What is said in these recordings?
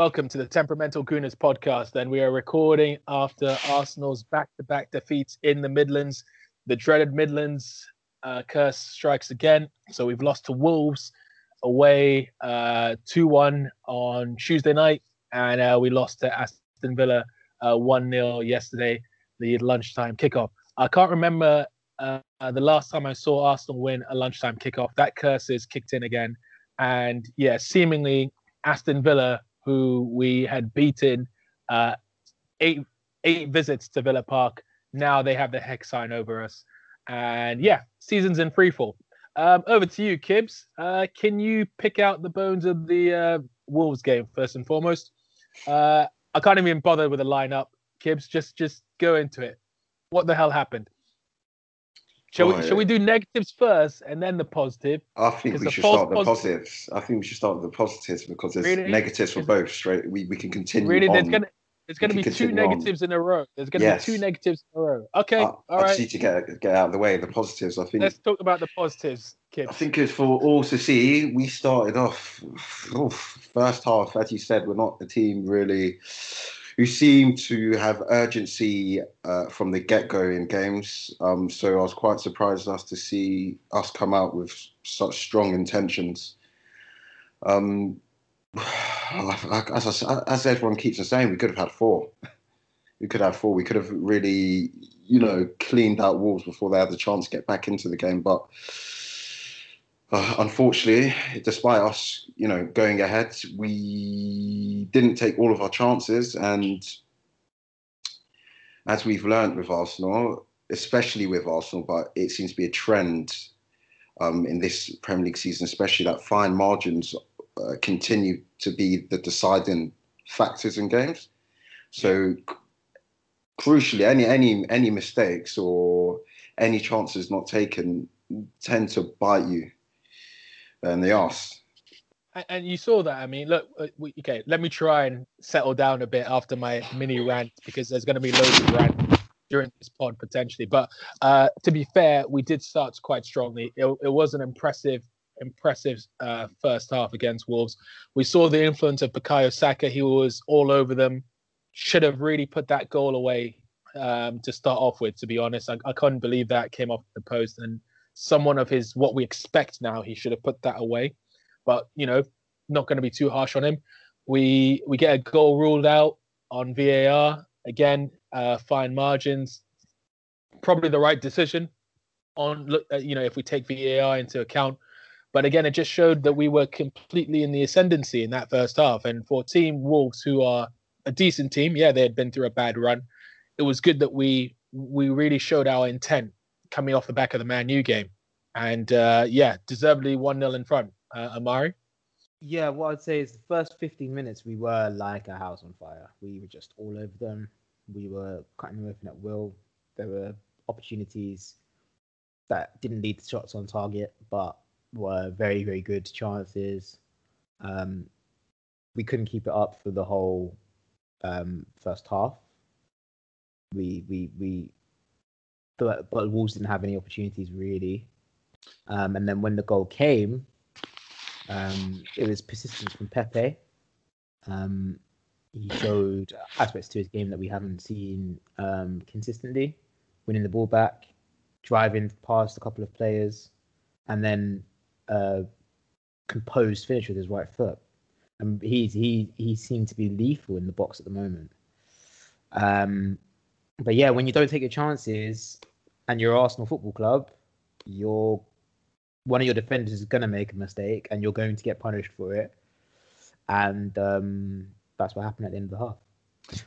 Welcome to the Temperamental Gooners podcast, and we are recording after Arsenal's back-to-back defeats in the Midlands. The dreaded Midlands uh, curse strikes again, so we've lost to Wolves away uh, two-one on Tuesday night, and uh, we lost to Aston Villa uh, one 0 yesterday, the lunchtime kickoff. I can't remember uh, the last time I saw Arsenal win a lunchtime kickoff. That curse is kicked in again, and yeah, seemingly Aston Villa who we had beaten uh, eight eight visits to Villa Park. Now they have the hex sign over us, and yeah, season's in freefall. Um, over to you, Kibbs. Uh, can you pick out the bones of the uh, Wolves game first and foremost? Uh, I can't even bother with the lineup. Kibbs, just just go into it. What the hell happened? Shall we, shall we do negatives first and then the positive? I think we should start the positives. I think we should start with the positives because there's really? negatives for both. Straight, we, we can continue. Really, on. there's gonna there's gonna be two negatives on. in a row. There's gonna yes. be two negatives in a row. Okay, all right. I just need to get get out of the way. The positives. I think. Let's talk about the positives, Kid. I think it's for all to see. We started off oof, first half, as you said, we're not a team really who seem to have urgency uh, from the get go in games. Um, so I was quite surprised us to see us come out with such strong intentions. Um, as, I, as everyone keeps on saying, we could have had four. We could have four. We could have really, you know, cleaned out Wolves before they had the chance to get back into the game. But uh, unfortunately, despite us, you know, going ahead, we didn't take all of our chances. And as we've learned with Arsenal, especially with Arsenal, but it seems to be a trend um, in this Premier League season, especially that fine margins uh, continue to be the deciding factors in games. So, crucially, any any any mistakes or any chances not taken tend to bite you than the arse. And you saw that. I mean, look, uh, okay, let me try and settle down a bit after my mini rant because there's going to be loads of rant during this pod potentially. But uh, to be fair, we did start quite strongly. It, it was an impressive, impressive uh, first half against Wolves. We saw the influence of Bukayo Saka. He was all over them. Should have really put that goal away um, to start off with. To be honest, I, I couldn't believe that came off the post and someone of his what we expect now, he should have put that away. But you know, not going to be too harsh on him. We we get a goal ruled out on VAR again. Uh, fine margins, probably the right decision. On look, uh, you know, if we take VAR into account, but again, it just showed that we were completely in the ascendancy in that first half. And for Team Wolves, who are a decent team, yeah, they had been through a bad run. It was good that we we really showed our intent coming off the back of the Man U game. And uh, yeah, deservedly 1 0 in front. Uh, Amari? Yeah, what I'd say is the first 15 minutes, we were like a house on fire. We were just all over them. We were cutting them open at will. There were opportunities that didn't lead to shots on target, but were very, very good chances. Um, we couldn't keep it up for the whole um, first half. We we we but but Wolves didn't have any opportunities really. Um, and then when the goal came, um, it was persistence from Pepe. Um, he showed aspects to his game that we haven't seen um, consistently, winning the ball back, driving past a couple of players, and then uh, composed finish with his right foot. And he's he he seemed to be lethal in the box at the moment. Um, but yeah, when you don't take your chances, and you're Arsenal Football Club, you're one of your defenders is going to make a mistake, and you're going to get punished for it. And um, that's what happened at the end of the half.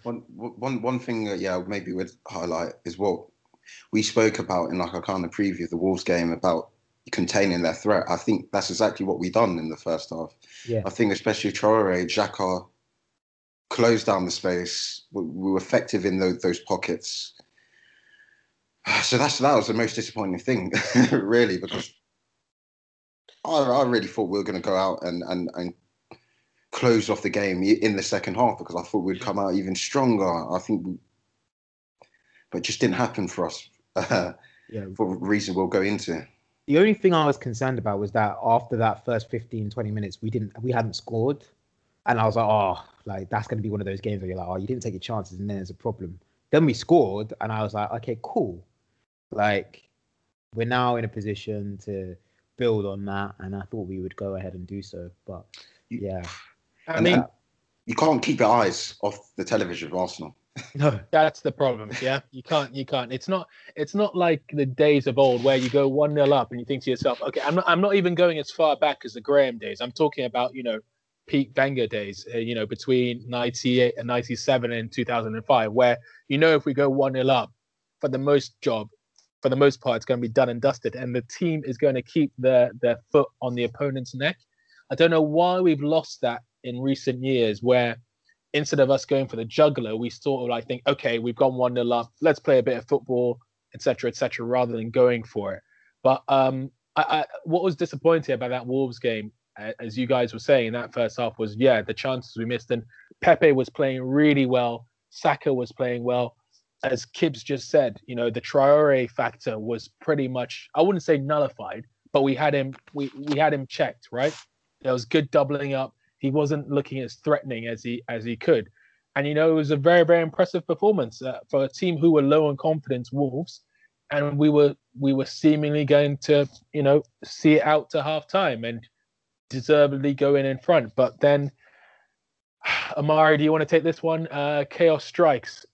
One, one, one thing, uh, yeah, maybe would highlight is what we spoke about in like a kind of preview of the Wolves game about containing their threat. I think that's exactly what we done in the first half. Yeah. I think especially Traore, Xhaka closed down the space. We, we were effective in those, those pockets. So that's that was the most disappointing thing, really, because I, I really thought we were going to go out and, and, and close off the game in the second half because I thought we'd come out even stronger. I think, we, but it just didn't happen for us uh, yeah. for reason we'll go into. The only thing I was concerned about was that after that first 15, 20 minutes, we didn't, we hadn't scored. And I was like, oh, like that's going to be one of those games where you're like, oh, you didn't take your chances, and then there's a problem. Then we scored, and I was like, okay, cool. Like we're now in a position to build on that, and I thought we would go ahead and do so. But yeah, I mean, and you can't keep your eyes off the television of Arsenal. no, that's the problem. Yeah, you can't. You can't. It's not. It's not like the days of old where you go one 0 up and you think to yourself, okay, I'm not. I'm not even going as far back as the Graham days. I'm talking about you know peak Wenger days. Uh, you know between '98 and '97 and 2005, where you know if we go one 0 up, for the most job, for the most part, it's going to be done and dusted, and the team is going to keep their their foot on the opponent's neck. I don't know why we've lost that in recent years, where instead of us going for the juggler, we sort of like think, okay, we've gone one nil up, let's play a bit of football, etc., etc., rather than going for it. But um, I, I, what was disappointing about that Wolves game, as you guys were saying, in that first half was yeah, the chances we missed, and Pepe was playing really well, Saka was playing well. As Kibbs just said, you know, the Traore factor was pretty much, I wouldn't say nullified, but we had him, we, we had him checked, right? There was good doubling up he wasn't looking as threatening as he as he could. And you know, it was a very very impressive performance uh, for a team who were low on confidence, Wolves, and we were we were seemingly going to you know see it out to half time and deservedly go in in front. But then, Amari, do you want to take this one? Uh, chaos strikes.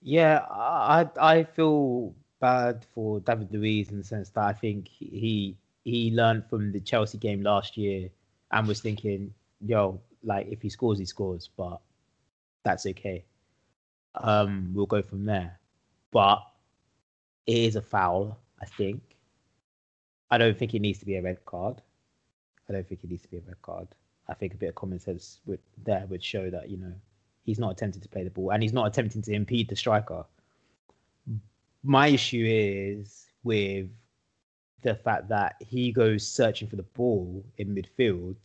Yeah, I I feel bad for David Luiz in the sense that I think he he learned from the Chelsea game last year and was thinking, yo, like if he scores, he scores, but that's okay. Um, we'll go from there. But it is a foul, I think. I don't think it needs to be a red card. I don't think it needs to be a red card. I think a bit of common sense would there would show that, you know, he's not attempting to play the ball and he's not attempting to impede the striker. My issue is with the fact that he goes searching for the ball in midfield,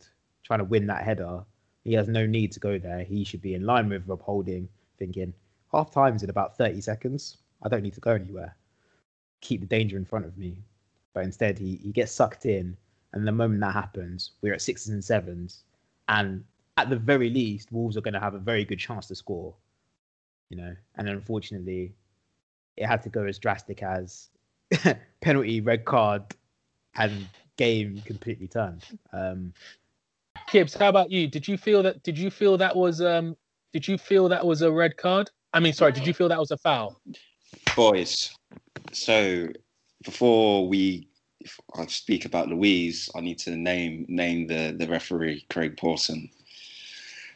trying to win that header. He has no need to go there. He should be in line with Rob Holding, thinking half time's in about 30 seconds. I don't need to go anywhere. Keep the danger in front of me. But instead, he, he gets sucked in. And the moment that happens, we're at sixes and sevens. And at the very least, Wolves are going to have a very good chance to score. You know, and unfortunately, it had to go as drastic as penalty, red card, and game completely turned. Um, Gibbs, how about you? Did you feel that? Did you feel that was um? Did you feel that was a red card? I mean, sorry, did you feel that was a foul? Boys, so before we I speak about Luiz, I need to name name the the referee Craig Pawson.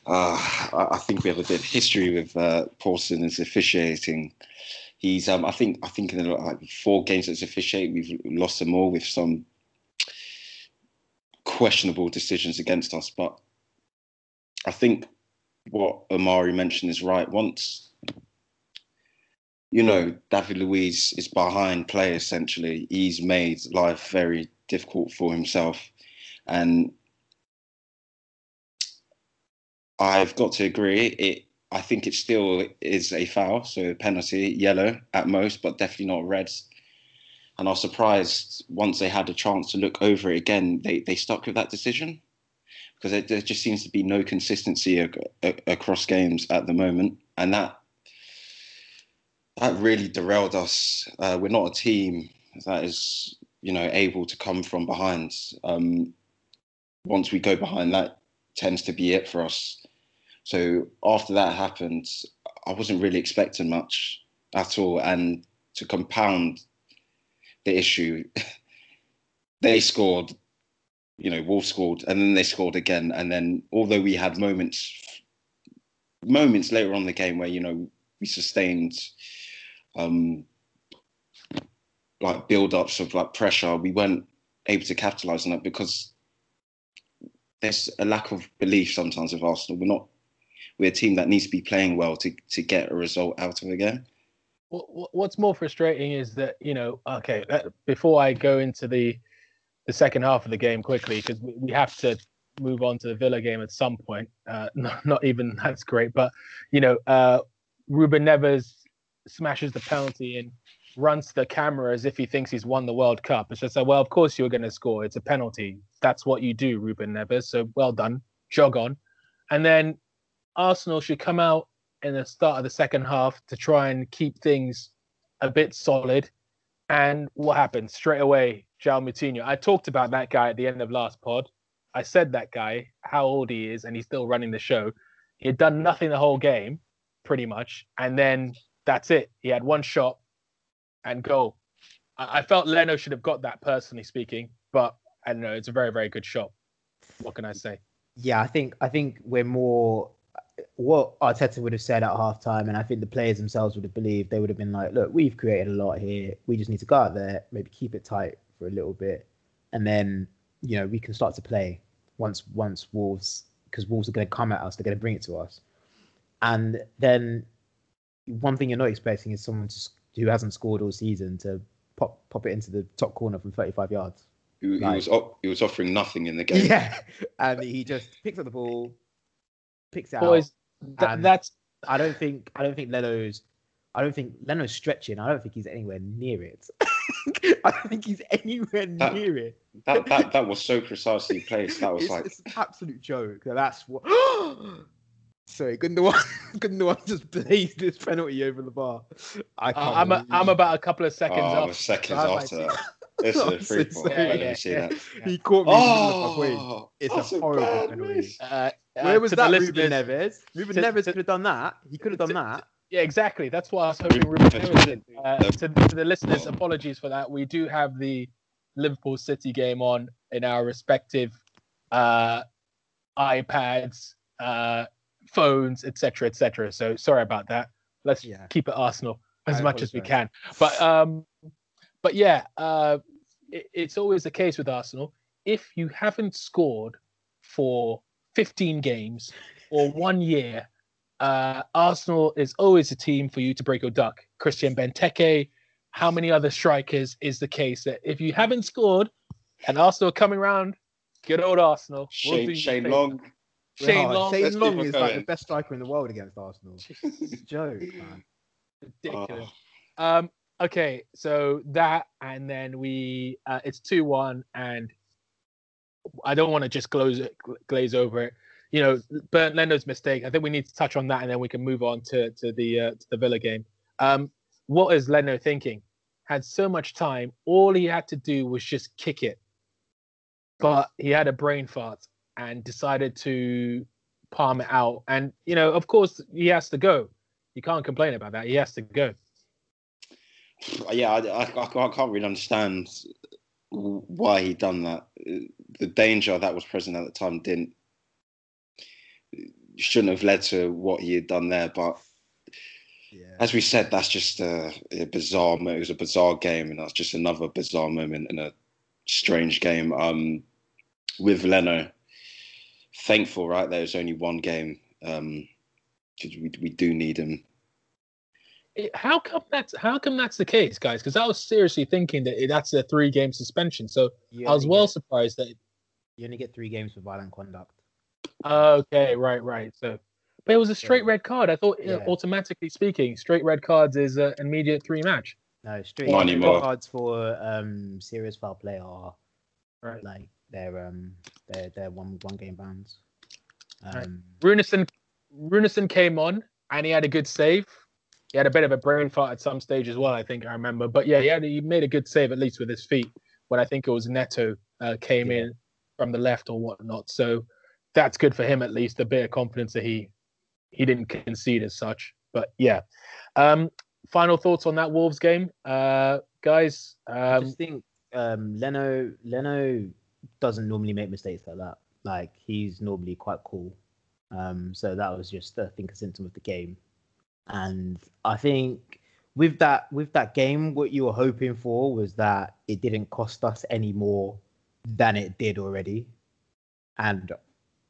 Uh, I, think we have a bit of history with uh, Pawson as officiating. He's um, I think I think in the, like four games as officiating, we've lost them all with some questionable decisions against us. But I think what Amari mentioned is right. Once you know, David Luiz is behind play essentially. He's made life very difficult for himself. And I've got to agree, it I think it still is a foul, so a penalty, yellow at most, but definitely not red. And I was surprised once they had a chance to look over it again, they, they stuck with that decision because there just seems to be no consistency ac- across games at the moment. And that that really derailed us. Uh, we're not a team that is, you know, able to come from behind. Um, once we go behind, that tends to be it for us. So after that happened, I wasn't really expecting much at all. And to compound the issue, they scored. You know, Wolves scored, and then they scored again. And then, although we had moments, moments later on in the game where you know we sustained um, like build-ups of like pressure, we weren't able to capitalize on that because there's a lack of belief sometimes with Arsenal. We're not we're a team that needs to be playing well to to get a result out of a game. What, what- what's more frustrating is that you know, okay, that, before I go into the the second half of the game quickly, because we, have to move on to the Villa game at some point. Uh, not, not even that's great, but you know, uh, Ruben Neves smashes the penalty and runs to the camera as if he thinks he's won the World Cup. It's just like, well, of course you're going to score. It's a penalty. That's what you do, Ruben Neves. So well done. Jog on. And then Arsenal should come out in the start of the second half to try and keep things a bit solid. And what happened? Straight away, João Moutinho. I talked about that guy at the end of last pod. I said that guy, how old he is, and he's still running the show. He had done nothing the whole game, pretty much. And then that's it. He had one shot and goal. I, I felt Leno should have got that personally speaking, but I don't know. It's a very, very good shot. What can I say? Yeah, I think I think we're more what Arteta would have said at halftime, and I think the players themselves would have believed they would have been like, "Look, we've created a lot here. We just need to go out there, maybe keep it tight for a little bit, and then you know we can start to play once once Wolves because Wolves are going to come at us. They're going to bring it to us, and then one thing you're not expecting is someone to, who hasn't scored all season to pop pop it into the top corner from 35 yards. He, he was he was offering nothing in the game. Yeah, and he just picks up the ball, picks it out. Boys, th- that's I don't think I don't think Leno's I don't think Leno's stretching. I don't think he's anywhere near it. I don't think he's anywhere That- near it. That that that was so precisely placed. That was it's, like it's an absolute joke. That's what. Sorry, Gundogan. Gundogan just blazed this penalty over the bar. I uh, can't. I'm a, believe- I'm about a couple of seconds oh, off. seconds I'm like- after that. It's I'm a free so ball. sorry. I didn't see yeah. that. He caught me. halfway. Oh, It's that's a horrible bad penalty. miss. Uh, uh, Where was that, Ruben Neves? Ruben to- Neves could have done that. He could have done to- that. Yeah, exactly. That's why I was hoping Ruben Ruben Neves Neves did. did. Uh, to, to the listeners, apologies for that. We do have the Liverpool City game on in our respective uh, iPads, uh, phones, etc., etc. So sorry about that. Let's Yeah. keep it Arsenal as I much as we can. But um, but yeah, uh, it, it's always the case with Arsenal. If you haven't scored for 15 games or one year, uh, Arsenal is always a team for you to break your duck. Christian Benteke, how many other strikers is the case that if you haven't scored and Arsenal are coming around, good old Arsenal. we'll Shane you Shane favour. Long. Shane Oh, Long, Shane let's Long keep it is like the best striker in the world against Arsenal. It's a joke, man. ridiculous. Oh, Um, okay, so that, and then we, uh, it's two one, and I don't want to just glaze glaze over it. You know, Bernd Leno's mistake. I think we need to touch on that, and then we can move on to to the uh, to the Villa game. Um, what is Leno thinking? Had so much time. All he had to do was just kick it, but he had a brain fart and decided to palm it out. And you know, of course, he has to go. You can't complain about that. He has to go. Yeah, I, I, I can't really understand why he done that. The danger that was present at the time didn't shouldn't have led to what he had done there. But Yeah. as we said, that's just a, a bizarre. It was a bizarre game, and that's just another bizarre moment in a strange game. Um, with Leno, thankful, right? There's only one game because we we do need him. It- how come that's how come that's the case, guys? Because I was seriously thinking that that's a three game suspension. So I was well get- surprised that. You only get three games for violent conduct. Okay, right, right. So, but it was a straight So- red card. I thought, uh, Yeah. automatically speaking, straight red cards is uh, immediate three match. No, straight Not red cards for um serious foul play are Right. like they're um they're they're one one game bans. Right. Um, Runarsson, Runarsson came on and he had a good save. He had a bit of a brain fart at some stage as well. I think I remember, but yeah, he had he made a good save at least with his feet. When I think it was Neto uh, came Yeah. in from the left or whatnot. So that's good for him at least. A bit of confidence that he he didn't concede as such. But yeah, um, final thoughts on that Wolves game, uh, guys. I Um, just think um, Leno Leno doesn't normally make mistakes like that. Like he's normally quite cool. Um, so that was just I think a symptom of the game. And I think with that with that game, what you were hoping for was that it didn't cost us any more than it did already. And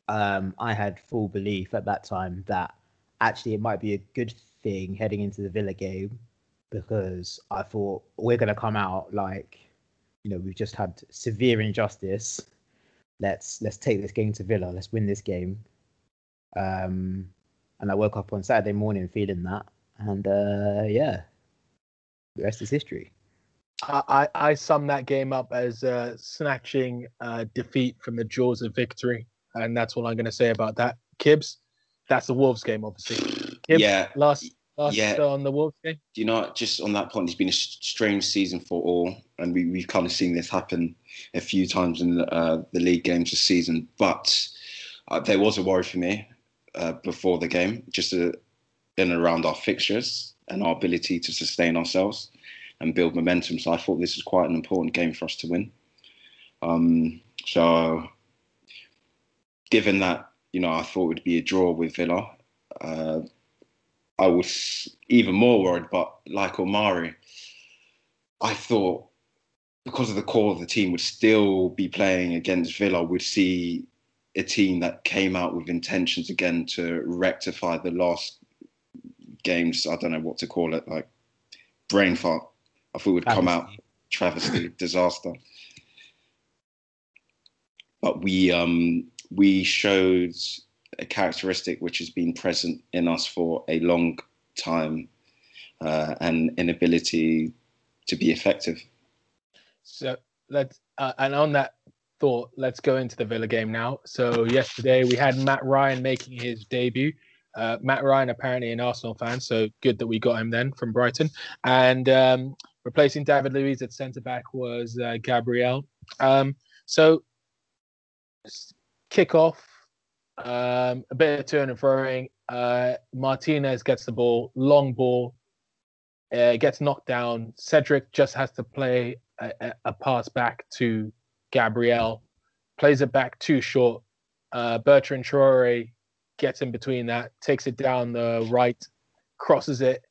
um, I had full belief at that time that actually it might be a good thing heading into the Villa game because I thought we're going to come out like, you know, we've just had severe injustice. Let's let's take this game to Villa. Let's win this game. Um, and I woke up on Saturday morning feeling that, and uh, yeah, the rest is history. I, I I sum that game up as uh, snatching uh, defeat from the jaws of victory, and that's all I'm going to say about that. Kibbs. That's the Wolves game, obviously. Kibbs, Yeah. Last last Yeah. uh, on the Wolves game. Do you know, just on that point, it's been a strange season for all, and we, we've kind of seen this happen a few times in the, uh, the league games this season. But uh, there was a worry for me uh, before the game, just uh, in and around our fixtures and our ability to sustain ourselves and build momentum. So I thought this was quite an important game for us to win. Um, so, given that, you know, I thought it would be a draw with Villa. Uh, I was even more worried, but like Amari, I thought because of the core of the team would still be playing against Villa, would see a team that came out with intentions again to rectify the last games. I don't know what to call it, like brain fart. I thought would come out travesty, disaster. But we um, we showed a characteristic which has been present in us for a long time, uh, and inability to be effective. So let's uh, and on that thought, let's go into the Villa game now. So yesterday we had Matt Ryan making his debut. Uh, Matt Ryan apparently an Arsenal fan, so good that we got him then from Brighton. And um, replacing David Luiz at centre back was uh, Gabriel. Um, so kick off, um, a bit of turn and throwing. Uh, Martinez gets the ball, long ball, uh, gets knocked down. Cedric just has to play a, a, a pass back to Gabriel, plays it back too short. Uh, Bertrand Traore gets in between that, takes it down the right, crosses it,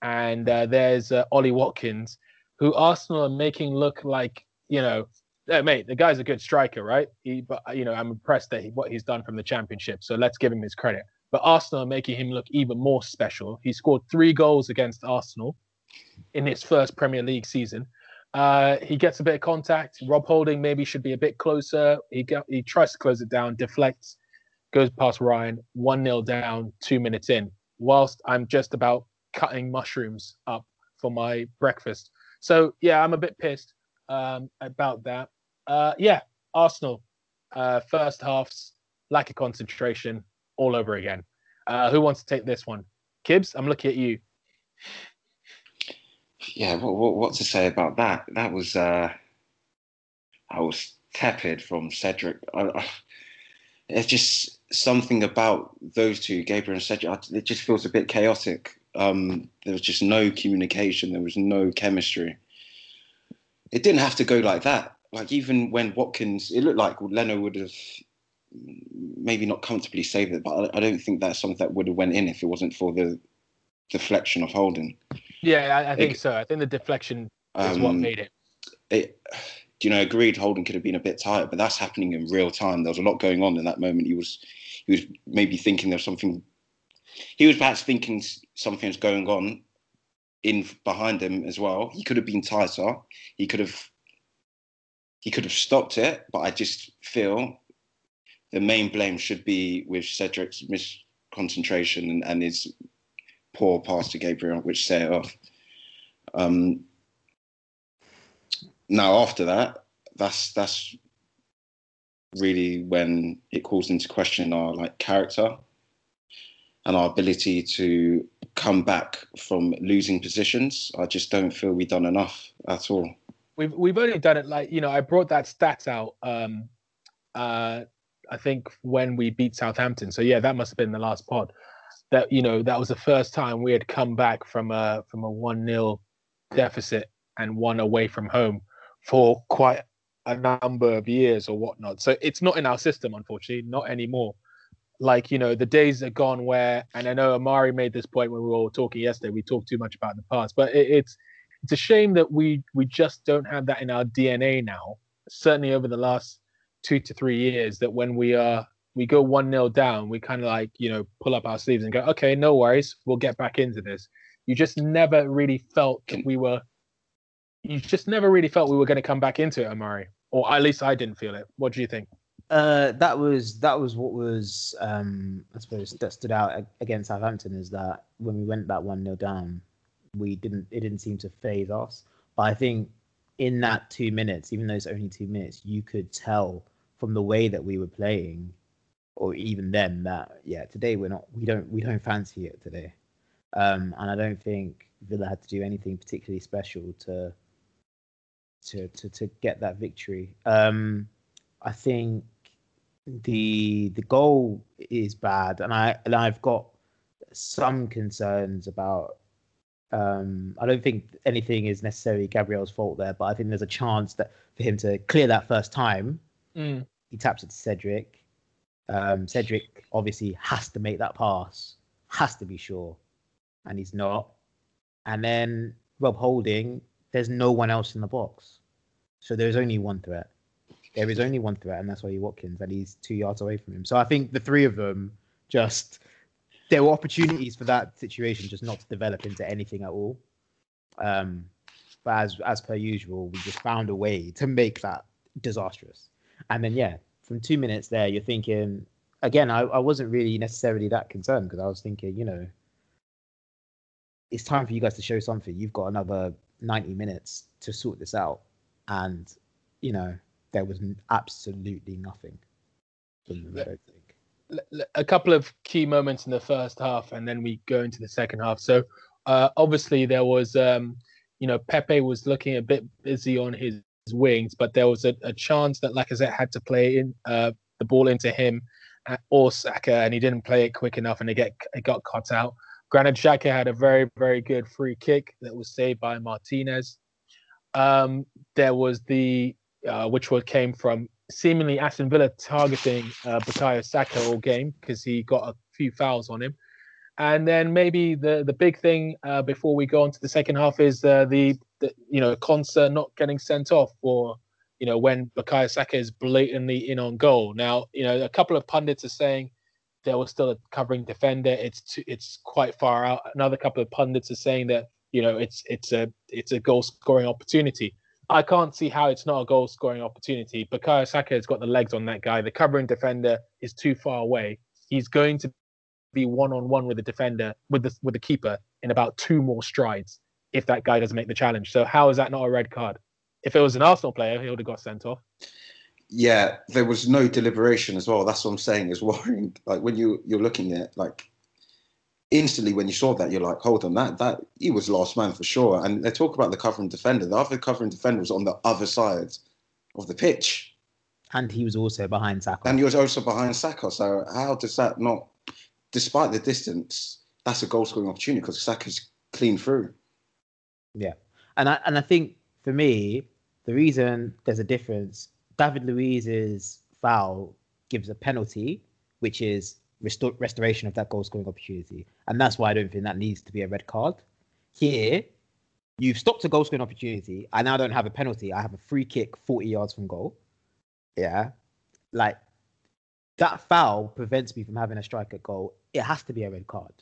and uh, there's uh, Ollie Watkins, who Arsenal are making look like you know, hey, mate, the guy's a good striker, right? He, but you know, I'm impressed that he, what he's done from the championship, so let's give him his credit. But Arsenal are making him look even more special. He scored three goals against Arsenal in his first Premier League season. Uh, he gets a bit of contact. Rob Holding maybe should be a bit closer. He he tries to close it down, deflects, goes past Ryan, one 0 down, two minutes in. Whilst I'm just about cutting mushrooms up for my breakfast. So yeah, I'm a bit pissed um, about that. Uh, yeah, Arsenal uh, first half's lack of concentration all over again. Uh, who wants to take this one? Kibbs, I'm looking at you. Yeah, what, what, what to say about that? That was uh, I was tepid from Cedric. I, I, it's just something about those two, Gabriel and Cedric. It just feels a bit chaotic. Um, there was just no communication. There was no chemistry. It didn't have to go like that. Like even when Watkins, it looked like Leno would have maybe not comfortably saved it, but I, I don't think that's something that would have went in if it wasn't for the deflection of Holding. Yeah, I, I think It- so. I think the deflection is what Um, made it. it, do you know, agreed Holding could have been a bit tired, but that's happening in real time. There was a lot going on in that moment. He was he was maybe thinking there's something he was perhaps thinking something's going on in behind him as well. He could have been tighter. He could have he could have stopped it, but I just feel the main blame should be with Cedric's misconcentration and, and his poor pass to Gabriel, which set it off. Um, now after that, that's that's really when it calls into question our like character and our ability to come back from losing positions. I just don't feel we've done enough at all. We've we've only done it like you know I brought that stat out. Um, uh, I think when we beat Southampton. So yeah, that must have been the last pod. That you know that was the first time we had come back from a from a one 0 deficit and one away from home for quite a number of years or whatnot. So it's not in our system, unfortunately, not anymore. Like you know, the days are gone where, and I know Amari made this point when we were talking yesterday. We talked too much about the past, but it, it's it's a shame that we we just don't have that in our DNA now. Certainly over the last two to three years, that when we are we go one nil down, we kind of like you know pull up our sleeves and go, okay, no worries, we'll get back into this. You just never really felt that we were. You just never really felt we were going to come back into it, Amari, or at least I didn't feel it. What do you think? Uh, that was that was what was um, I suppose that stood out against Southampton is that when we went that one 0 down, we didn't it didn't seem to phase us. But I think in that two minutes, even though it's only two minutes, you could tell from the way that we were playing or even then that yeah today we're not we don't we don't fancy it today, um, and I don't think Villa had to do anything particularly special to to to to get that victory. Um, I think the the goal is bad, and I and I've got some concerns about. Um, I don't think anything is necessarily Gabriel's fault there, but I think there's a chance that for him to clear that first time, Mm. he taps it to Cedric. Um, Cedric obviously has to make that pass, has to be sure, and he's not. And then Rob Holding, there's no one else in the box, so there's only one threat. There is only one threat, and that's Ollie Watkins, and he's two yards away from him. So I think the three of them just there were opportunities for that situation just not to develop into anything at all. Um, but as as per usual, we just found a way to make that disastrous. And then yeah, from two minutes there, you're thinking again. I, I wasn't really necessarily that concerned because I was thinking, you know, it's time for you guys to show something. You've got another 90 minutes to sort this out, and you know there was absolutely nothing. From them, I don't think. l- l- a couple of key moments in the first half, and then we go into the second half. So uh, obviously there was, um, you know, Pepe was looking a bit busy on his wings, but there was a, a chance that Lacazette had to play in uh, the ball into him uh, or Saka, and he didn't play it quick enough, and it get it got cut out. Granit Xhaka had a very very good free kick that was saved by Martinez. Um, there was the uh, which one came from seemingly Aston Villa targeting uh, Bukayo Saka all game because he got a few fouls on him. And then maybe the the big thing uh, before we go on to the second half is uh, the, the you know Konsa not getting sent off for you know when Bukayo Saka is blatantly in on goal. Now you know a couple of pundits are saying there was still a covering defender. It's too, it's quite far out. Another couple of pundits are saying that you know it's it's a it's a goal scoring opportunity. I can't see how it's not a goal scoring opportunity. Bukayo Saka has got the legs on that guy. The covering defender is too far away. He's going to be one on one with the defender with the with the keeper in about two more strides if that guy doesn't make the challenge. So how is that not a red card? If it was an Arsenal player, he would have got sent off. Yeah, there was no deliberation as well. That's what I'm saying is worrying. Like when you you're looking at like instantly when you saw that, you're like, hold on, that that he was last man for sure. And they talk about the covering defender. The other covering defender was on the other side of the pitch, And he was also behind Saka. and he was also behind Saka. So how does that not, despite the distance, that's a goal scoring opportunity because Saka's clean through. And I and I think for me, the reason there's a difference, David Luiz's foul gives a penalty, which is restore, restoration of that goal scoring opportunity, and that's why I don't think that needs to be a red card. Here, you've stopped a goal scoring opportunity. I now don't have a penalty. I have a free kick 40 yards from goal. Yeah, like that foul prevents me from having a strike at goal. It has to be a red card.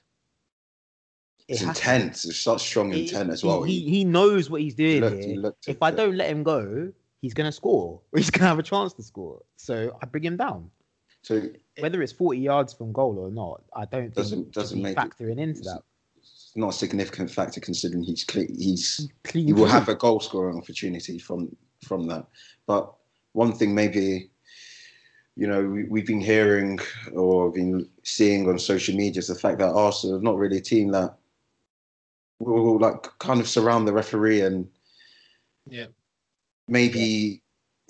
It It's intense. It's such strong He- intent as well. He, he knows what he's doing looked- here. he looked if I it. don't let him go, he's gonna score. He's gonna have a chance to score. So I bring him down. So Whether it's 40 yards from goal or not, I don't Doesn't- think doesn't make it- factoring into that. it's not a significant factor considering he's cle he's Clean he will have a goal scoring opportunity from from that. But one thing maybe you know we, we've been hearing or been seeing on social media is the fact that Arsenal are not really a team that will like kind of surround the referee and Yeah. maybe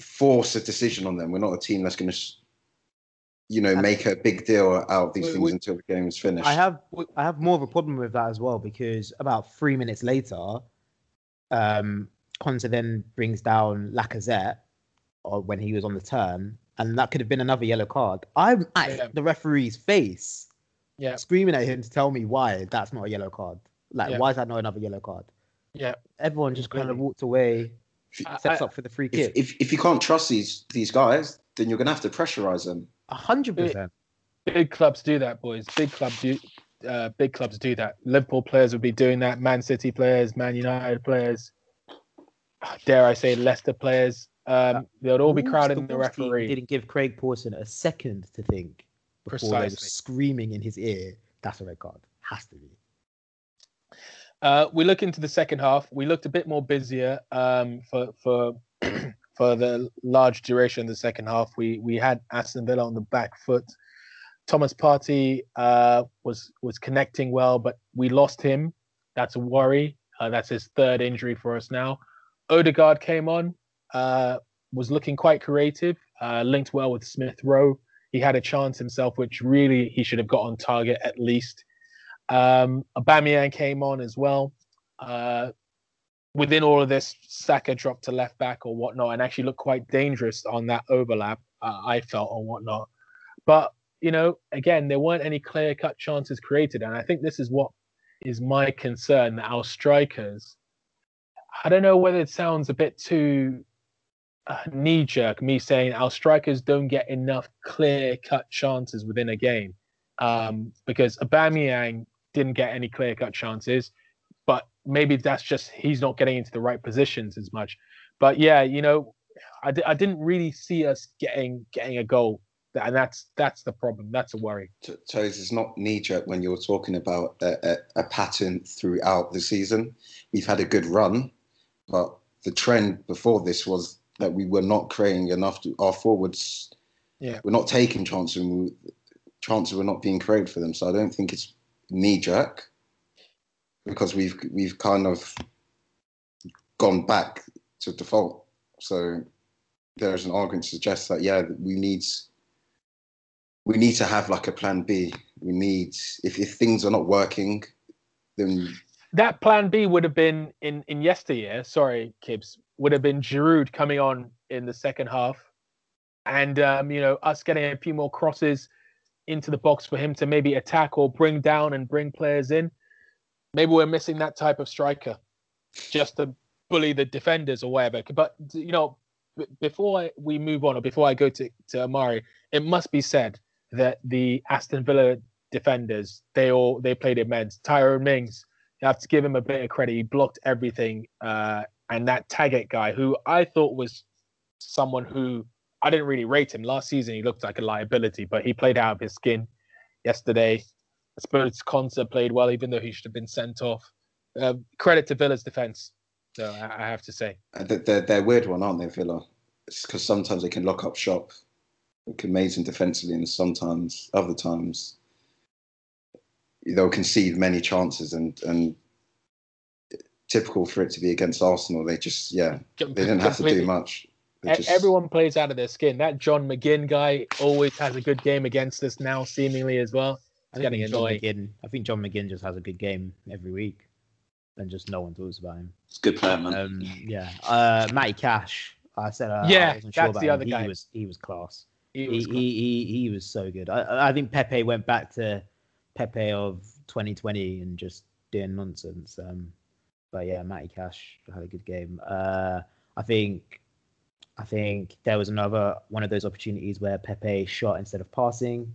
force a decision on them. We're not a team that's going to you know make a big deal out of these We- things we- until the game is finished. I have I have more of a problem with that as well because about three minutes later, um, Konsa then brings down Lacazette, or when he was on the turn, and that could have been another yellow card. I'm at Yeah. the referee's face, Yeah. screaming at him to tell me why that's not a yellow card. Like, Yeah. why is that not another yellow card? Yeah. Everyone just kind of walked away, I- sets I- up for the free kick. if if you can't trust these these guys, then you're going to have to pressurize them. A hundred percent. big clubs do that, boys. Big clubs do. Uh, big clubs do that. Liverpool players would be doing that. Man City players, Man United players, dare I say, Leicester players. Um, they would all be crowding the Wolves referee. Didn't give Craig Pawson a second to think before they were screaming in his ear. That's a red card. Has to be. Uh, we look into the second half. We looked a bit more busier um, for for for the large duration of the second half. We we had Aston Villa on the back foot. Thomas Partey uh, was was connecting well, but we lost him. That's a worry. Uh, that's his third injury for us now. Odegaard came on, uh, was looking quite creative, uh, linked well with Smith Rowe. He had a chance himself, which really he should have got on target at least. Um, Aubameyang came on as well. Uh, within all of this, Saka dropped to left back or whatnot, and actually looked quite dangerous on that overlap. Uh, I felt or whatnot, but you know, again, there weren't any clear cut chances created, and I think this is what is my concern that our strikers. I don't know whether it sounds a bit too uh, knee jerk, me saying our strikers don't get enough clear cut chances within a game, um, because Aubameyang didn't get any clear cut chances, but maybe that's just he's not getting into the right positions as much. But yeah, you know, I d- I didn't really see us getting getting a goal, and that's that's the problem. That's a worry. Toes is not knee jerk when you're talking about a, a, a, pattern throughout the season. We've had a good run, but the trend before this was that we were not creating enough. To, our forwards, yeah, we're not taking chances. We, chances were not being created for them. So I don't think it's knee jerk because we've we've kind of gone back to default. So there's an argument to suggest that yeah, we need we need to have like a plan B. We need if, if things are not working, then that plan B would have been in in yesteryear. Sorry, Kibbs would have been Giroud coming on in the second half, and um, you know us getting a few more crosses into the box for him to maybe attack or bring down and bring players in. Maybe we're missing that type of striker, just to bully the defenders or whatever. But you know, before we move on or before I go to to Amari, it must be said that the Aston Villa defenders they all they played immense. Tyrone Mings, you have to give him a bit of credit. He blocked everything, uh, and that Targett guy, who I thought was someone who I didn't really rate him last season. He looked like a liability, but he played out of his skin yesterday. I suppose Konsa played well, even though he should have been sent off. Uh, credit to Villa's defense, though I, I have to say. Uh, they're, they're weird one, aren't they, Villa? Because sometimes they can lock up shop, look amazing defensively, and sometimes, other times, they'll concede many chances and and typical for it to be against Arsenal. They just yeah, they didn't have to do much. Just... Everyone plays out of their skin. That John McGinn guy always has a good game against us now, seemingly as well. It's getting annoying. McGinn, I think John McGinn just has a good game every week, and just no one talks about him. It's a good player, man. Um, yeah, uh, Matty Cash. I said, uh, yeah, I wasn't sure that's the him. other guy. He was he was class. He was, he, he, he, he was so good. I, I think Pepe went back to Pepe of 2020 and just doing nonsense. Um, but yeah, Matty Cash had a good game. Uh, I think I think there was another one of those opportunities where Pepe shot instead of passing.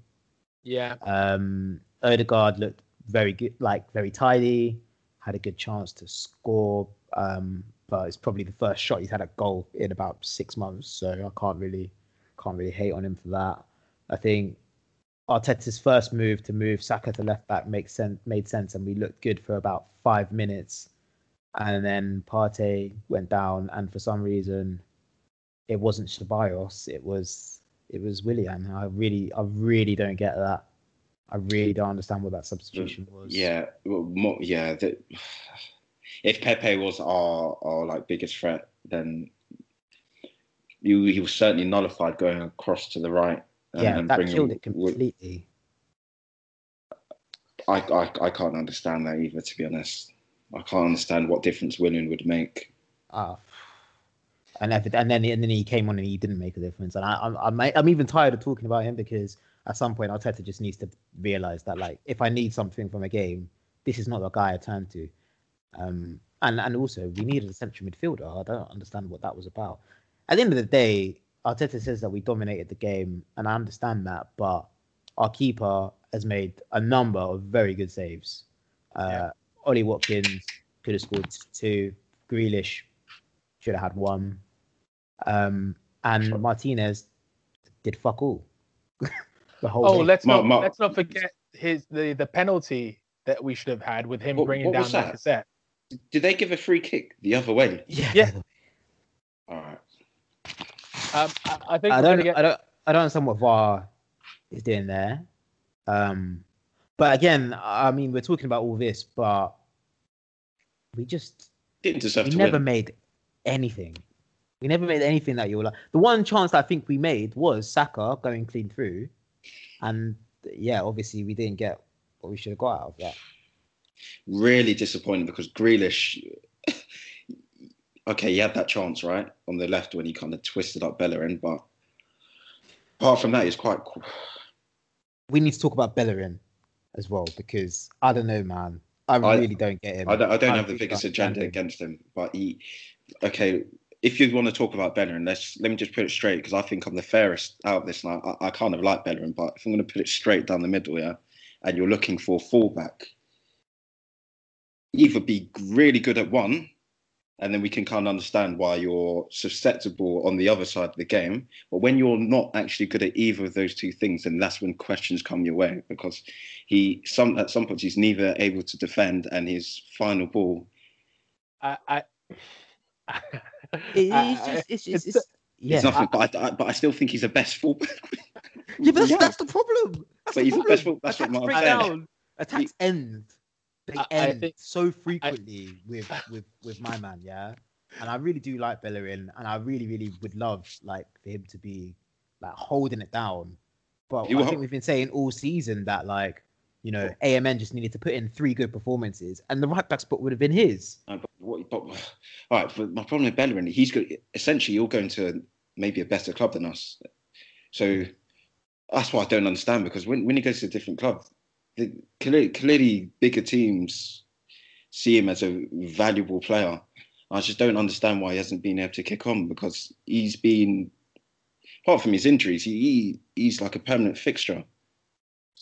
Yeah. Um, Odegaard looked very good, like very tidy, had a good chance to score. Um, but it's probably the first shot he's had a goal in about six months, so I can't really can't really hate on him for that. I think Arteta's first move to move Saka to left back makes sense made sense and we looked good for about five minutes. And then Partey went down and for some reason it wasn't Ceballos, it was it was Willian. I really I really don't get that. I really don't understand what that substitution was. Yeah, well, more, yeah. The, if Pepe was our our like biggest threat, then he, he was certainly nullified going across to the right. And, yeah, and that killed it completely. I, I I can't understand that either. To be honest, I can't understand what difference Willian would make. Ah, and and then and then he came on and he didn't make a difference. And I, I'm I'm I'm even tired of talking about him because at some point Arteta just needs to realize that like if I need something from a game, this is not the guy I turn to. Um, and and also we needed a central midfielder. I don't understand what that was about. At the end of the day, Arteta says that we dominated the game, and I understand that, but our keeper has made a number of very good saves. Uh, yeah. Ollie Watkins could have scored two. Grealish should have had one. Um, and Martinez did fuck all. the whole. Oh, game. let's not let's not forget his the the penalty that we should have had with him what, bringing what down Lacazette. Did they give a free kick the other way? Yeah. Yeah. All right. Um, I, I think I don't. Get... I don't. I don't understand what VAR is doing there. Um, but again, I mean, we're talking about all this, but we just Didn't deserve we to never win. made anything. We never made anything that you were like. The one chance I think we made was Saka going clean through, and yeah, obviously we didn't get what we should have got out of that. Really disappointed because Grealish. okay, he had that chance right on the left when he kind of twisted up Bellerin, but apart from that, he's quite. qu- We need to talk about Bellerin as well because I don't know, man. I I- really don't get him. I don't, I don't I have the biggest agenda against him, but he. Okay, if you want to talk about Bellerin, let's let me just put it straight because I think I'm the fairest out of this, and I, I kind of like Bellerin, but if I'm going to put it straight down the middle, yeah, and you're looking for a fullback, either be really good at one, and then we can kind of understand why you're susceptible on the other side of the game. But when you're not actually good at either of those two things, then that's when questions come your way because he some at some points he's neither able to defend, and his final ball I, I, I- it's just, it's just, it's- it's, yeah. It's nothing, but I, I- but I still think he's the best fullback. yeah, but that's, Yeah. that's the problem. That's But the he's the best full- that's what Attacks Mark break said. down. Attacks end. They I- I end think- so frequently with with with my man, yeah. And I really do like Bellerin, and I really, really would love like for him to be like holding it down. But I think we've been saying all season that like you know AMN just needed to put in three good performances, and the right back spot would have been his. What, but, all right, but my problem with Bellerin, he's good. Essentially, you're going to maybe a better club than us. So that's what I don't understand because when, when he goes to a different club, the, clearly, clearly bigger teams see him as a valuable player. I just don't understand why he hasn't been able to kick on because he's been, apart from his injuries, he, he he's like a permanent fixture.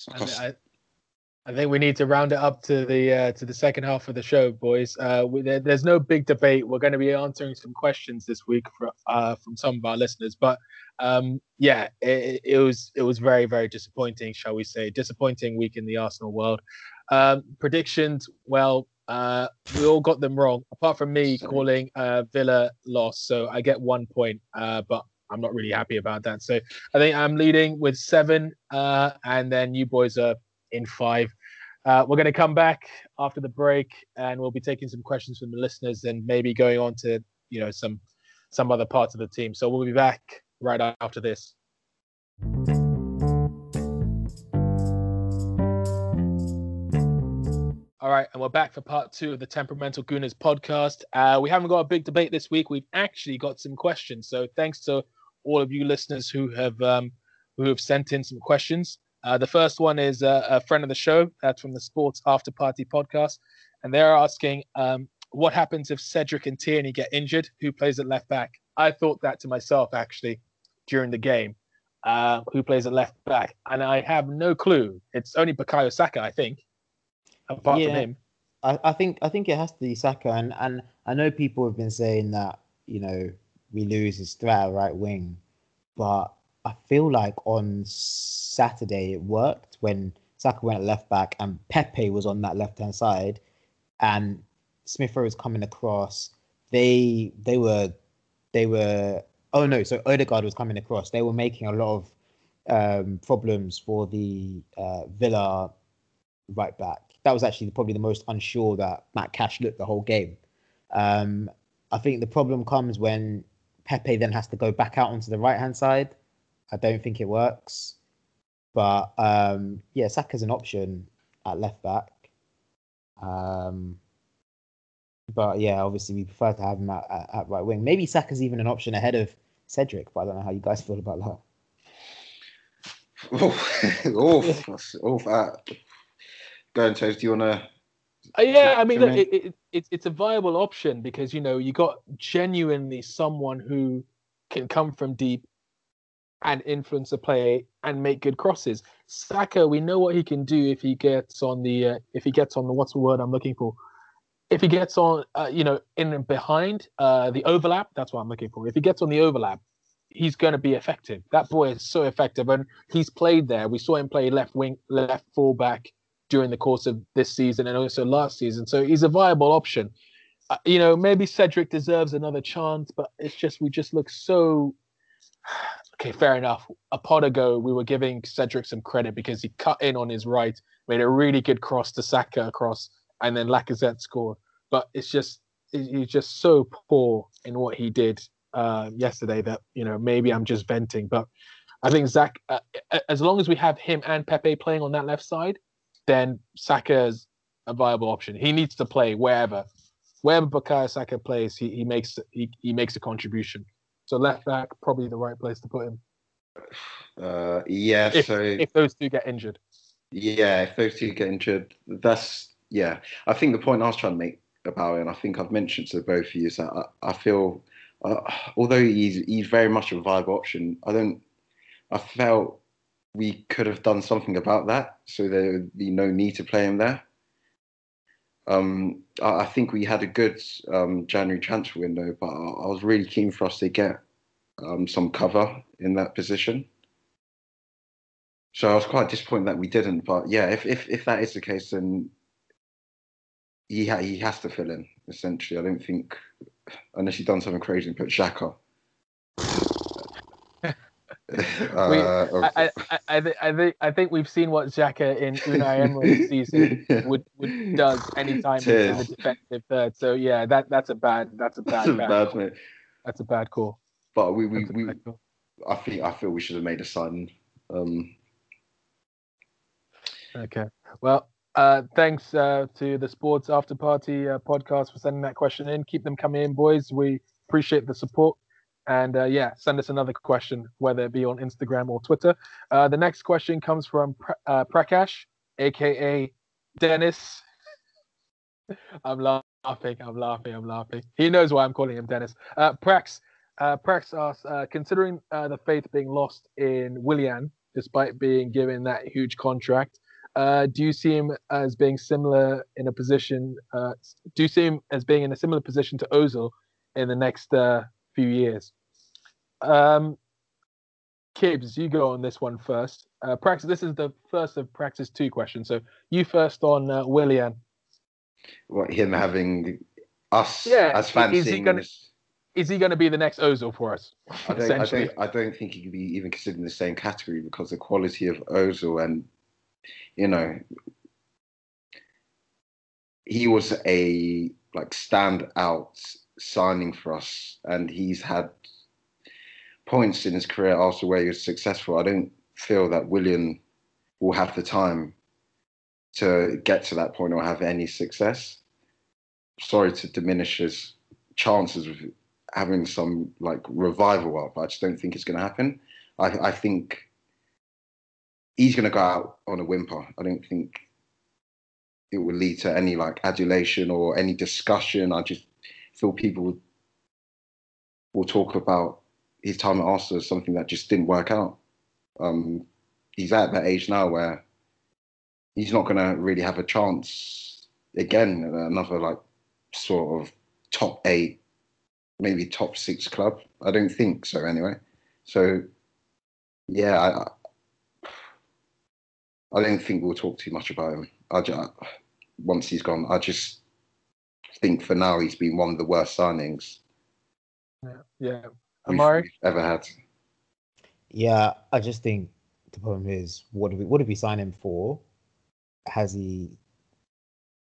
Like I, I, think we need to round it up to the uh, to the second half of the show, boys. Uh, we, there, there's no big debate. We're going to be answering some questions this week for, uh, from some of our listeners, but um, yeah, it, it was it was very very disappointing, shall we say? Disappointing week in the Arsenal world. Um, predictions, well, uh, we all got them wrong, apart from me calling uh, Villa loss. So I get one point, uh, but I'm not really happy about that. So I think I'm leading with seven, uh, and then you boys are in five. Uh, we're going to come back after the break, and we'll be taking some questions from the listeners, and maybe going on to you know some some other parts of the team. So we'll be back right after this. All right, and we're back for part two of the Temperamental Gooners podcast. Uh, we haven't got a big debate this week. We've actually got some questions. So thanks to all of you listeners who have um, who have sent in some questions. Uh, the first one is uh, a friend of the show. That's from the Sports After Party podcast, and they're asking, um, what happens if Cedric and Tierney get injured? Who plays at left back? I thought that to myself actually during the game. Uh, who plays at left back? And I have no clue. It's only Bukayo Saka, I think. Apart from him, I, I think I think it has to be Saka, and and I know people have been saying that you know we lose his threat right wing, but I feel like on Saturday it worked when Saka went at left back and Pepe was on that left hand side, and Smith Rowe was coming across. They they were they were oh no, so Odegaard was coming across. They were making a lot of um, problems for the uh, Villa right back. That was actually probably the most unsure that Matt Cash looked the whole game. Um, I think the problem comes when Pepe then has to go back out onto the right hand side. I don't think it works. But um, yeah, Saka's an option at left back. Um, but yeah, obviously we prefer to have him at, at, at right wing. Maybe Saka's even an option ahead of Cedric, but I don't know how you guys feel about that. Oh, oh, oh, uh, go and Toast. Do you want to? Uh, yeah, I mean, look, me- it, it, it's it's a viable option because you know you got genuinely someone who can come from deep and influence a play and make good crosses. Saka, we know what he can do if he gets on the uh, if he gets on the what's the word I'm looking for. If he gets on, uh, you know, in and behind uh, the overlap, that's what I'm looking for. If he gets on the overlap, he's going to be effective. That boy is so effective, and he's played there. We saw him play left wing, left fullback during the course of this season and also last season. So he's a viable option. Uh, you know, maybe Cedric deserves another chance, but it's just we just look so okay, fair enough. A pod ago, we were giving Cedric some credit because he cut in on his right, made a really good cross to Saka across, and then Lacazette scored. But it's just he's just so poor in what he did uh, yesterday that you know maybe I'm just venting, but I think Zach, uh, as long as we have him and Pepe playing on that left side, then Saka is a viable option. He needs to play wherever, wherever Bukayo Saka plays, he, he makes he, he makes a contribution. So left back probably the right place to put him. Uh, yeah. If, so if those two get injured. Yeah, if those two get injured, that's yeah. I think the point I was trying to make about it, and I think I've mentioned to both of you, is that I, I feel, uh, although he's he's very much a viable option, I don't. I felt we could have done something about that, so there would be no need to play him there. Um, I, think we had a good um, January transfer window, but I, was really keen for us to get um, some cover in that position. So I was quite disappointed that we didn't. But yeah, if if, if that is the case, then he ha- he has to fill in. Essentially, I don't think unless he's done something crazy and put We, uh, I, I, I, th- I, think I think we've seen what Xhaka in Unai Emery's season would, would does anytime in the defensive third. So yeah, that that's a bad that's a bad, that's bad, bad call. That's a bad call. But we we, we I think I feel we should have made a sign. Um, okay. Well, uh, thanks uh, to the Sports After Party uh, podcast for sending that question in. Keep them coming in, boys. We appreciate the support. And uh, yeah, send us another question, whether it be on Instagram or Twitter. Uh, the next question comes from uh, Prakash, aka Dennis. I'm laughing, I'm laughing, I'm laughing. He knows why I'm calling him Dennis. Uh, Prax, uh, Prax asks, uh, considering uh, the faith being lost in Willian, despite being given that huge contract, uh, do you see him as being similar in a position? Uh, do you see him as being in a similar position to Ozil in the next uh, few years. Um, Kibbs, you go on this one first. Uh, practice. This is the first of Prax's two questions. So you first on uh, Willian. What him having us yeah, as fans? Is he gonna, is he going to be the next Ozil for us? I don't, I don't, I don't think he could be even considered in the same category because the quality of Ozil and you know he was a like stand out signing for us, and he's had points in his career also where he was successful. I don't feel that Willian will have the time to get to that point or have any success. Sorry to diminish his chances of having some like revival up. I just don't think it's going to happen. I, I think he's going to go out on a whimper. I don't think it will lead to any like adulation or any discussion. I just feel people will talk about his time at Arsenal as something that just didn't work out. Um, he's at that age now where he's not going to really have a chance again another like sort of top eight, maybe top six club. I don't think so anyway. So yeah, I, I don't think we'll talk too much about him. I just, once he's gone, I just think for now he's been one of the worst signings. Yeah, yeah. Amari ever had. Yeah, I just think the problem is what did we what did we sign him for? Has he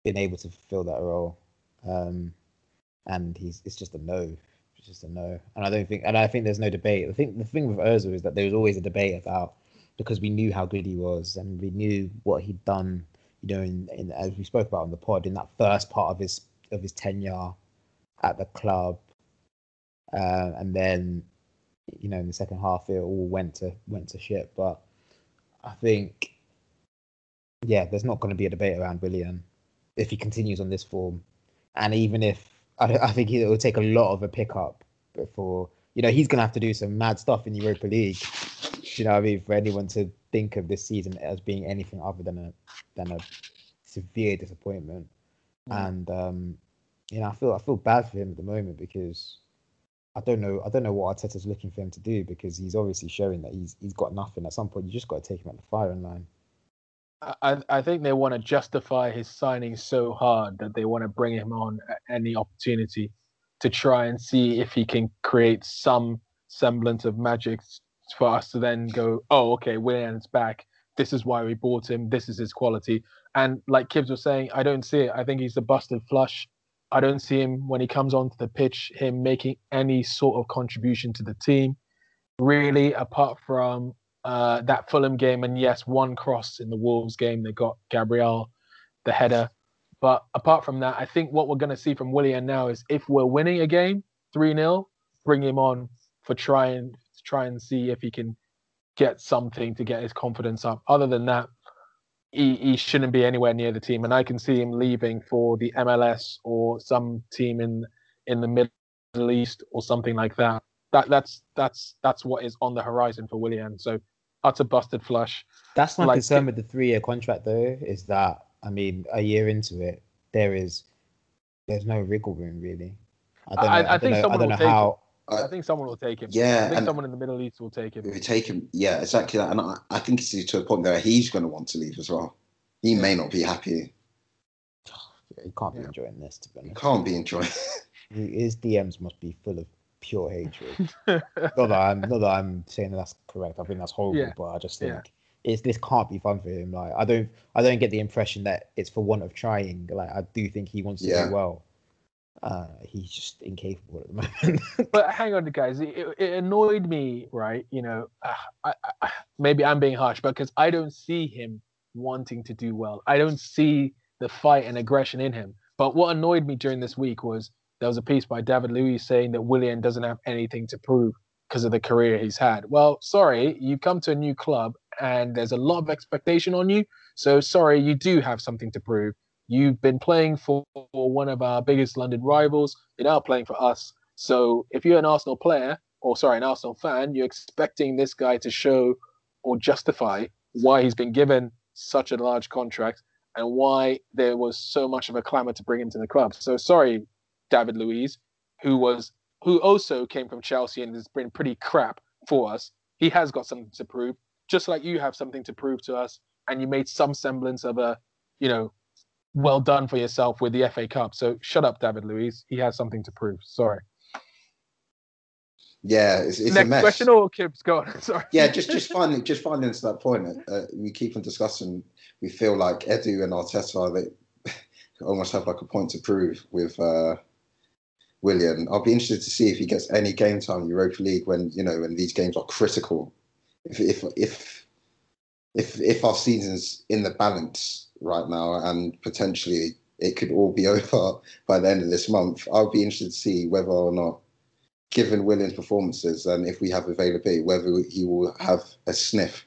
been able to fulfill that role? Um, and he's it's just a no. It's just a no. And I don't think and I think there's no debate. I think the thing with Ozil is that there was always a debate about because we knew how good he was and we knew what he'd done, you know, in, in as we spoke about on the pod in that first part of his of his tenure at the club, uh, and then you know in the second half it all went to went to shit. But I think yeah, there's not going to be a debate around Willian if he continues on this form, and even if I, I think it will take a lot of a pickup before you know he's going to have to do some mad stuff in Europa League. You know, I mean, for anyone to think of this season as being anything other than a than a severe disappointment, mm. and um, you know, I feel I feel bad for him at the moment because I don't know I don't know what Arteta's looking for him to do because he's obviously showing that he's he's got nothing. At some point, you just got to take him at the firing line. I, I think they want to justify his signing so hard that they want to bring him on at any opportunity to try and see if he can create some semblance of magic for us to then go, oh, okay, Willian's back. This is why we bought him. This is his quality. And like Kibbs was saying, I don't see it. I think he's a busted flush. I don't see him when he comes onto the pitch, him making any sort of contribution to the team. Really, apart from uh, that Fulham game, and yes, one cross in the Wolves game, they got Gabriel, the header. But apart from that, I think what we're going to see from Willian now is if we're winning a game 3 0, bring him on for trying to try and see if he can get something to get his confidence up. Other than that, he, he shouldn't be anywhere near the team, and I can see him leaving for the MLS or some team in in the Middle East or something like that. That that's that's that's what is on the horizon for Willian. So utter busted flush. That's my Like- concern with the three-year contract, though, is that I mean, a year into it, there is there's no wriggle room really. I don't know. I- I, I think don't know, I don't will know take how. I think someone will take him. Yeah, I think someone in the Middle East will take him. If we take him, yeah, exactly that. And I, I think it's to a point where he's going to want to leave as well. He may not be happy. He can't be Yeah. enjoying this, to be honest. He can't be enjoying. He- His DMs must be full of pure hatred. not that I'm not that I'm saying that that's correct. I think that's horrible, Yeah. but I just Yeah. think it's this can't be fun for him. Like I don't I don't get the impression that it's for want of trying. Like I do think he wants to Yeah. do well. Uh, he's just incapable at the moment. but hang on, guys. It, it- annoyed me, right? You know, uh, I, I, maybe I'm being harsh, but because I don't see him wanting to do well. I don't see the fight and aggression in him. But what annoyed me during this week was there was a piece by David Luiz saying that Willian doesn't have anything to prove because of the career he's had. Well, sorry, you come to a new club and there's a lot of expectation on you. So sorry, you do have something to prove. You've been playing for one of our biggest London rivals. You're now playing for us. So if you're an Arsenal player, or sorry, an Arsenal fan, you're expecting this guy to show or justify why he's been given such a large contract and why there was so much of a clamor to bring him to the club. So sorry, David Luiz, who was who also came from Chelsea and has been pretty crap for us. He has got something to prove, just like you have something to prove to us, and you made some semblance of a, you know, well done for yourself with the FA Cup. So shut up, David Luiz. He has something to prove. Sorry. yeah, it's, it's a Next mess. question or Kibs? Go on. Sorry. yeah, just just finally just finally to that point. Uh, we keep on discussing. We feel like Edu and Arteta they almost have like a point to prove with uh, Willian. I'll be interested to see if he gets any game time in Europa League when you know when these games are critical. If if if if if our season's in the balance right now and potentially it could all be over by the end of this month, I'll be interested to see whether or not given Willian's performances and if we have availability, whether he will have a sniff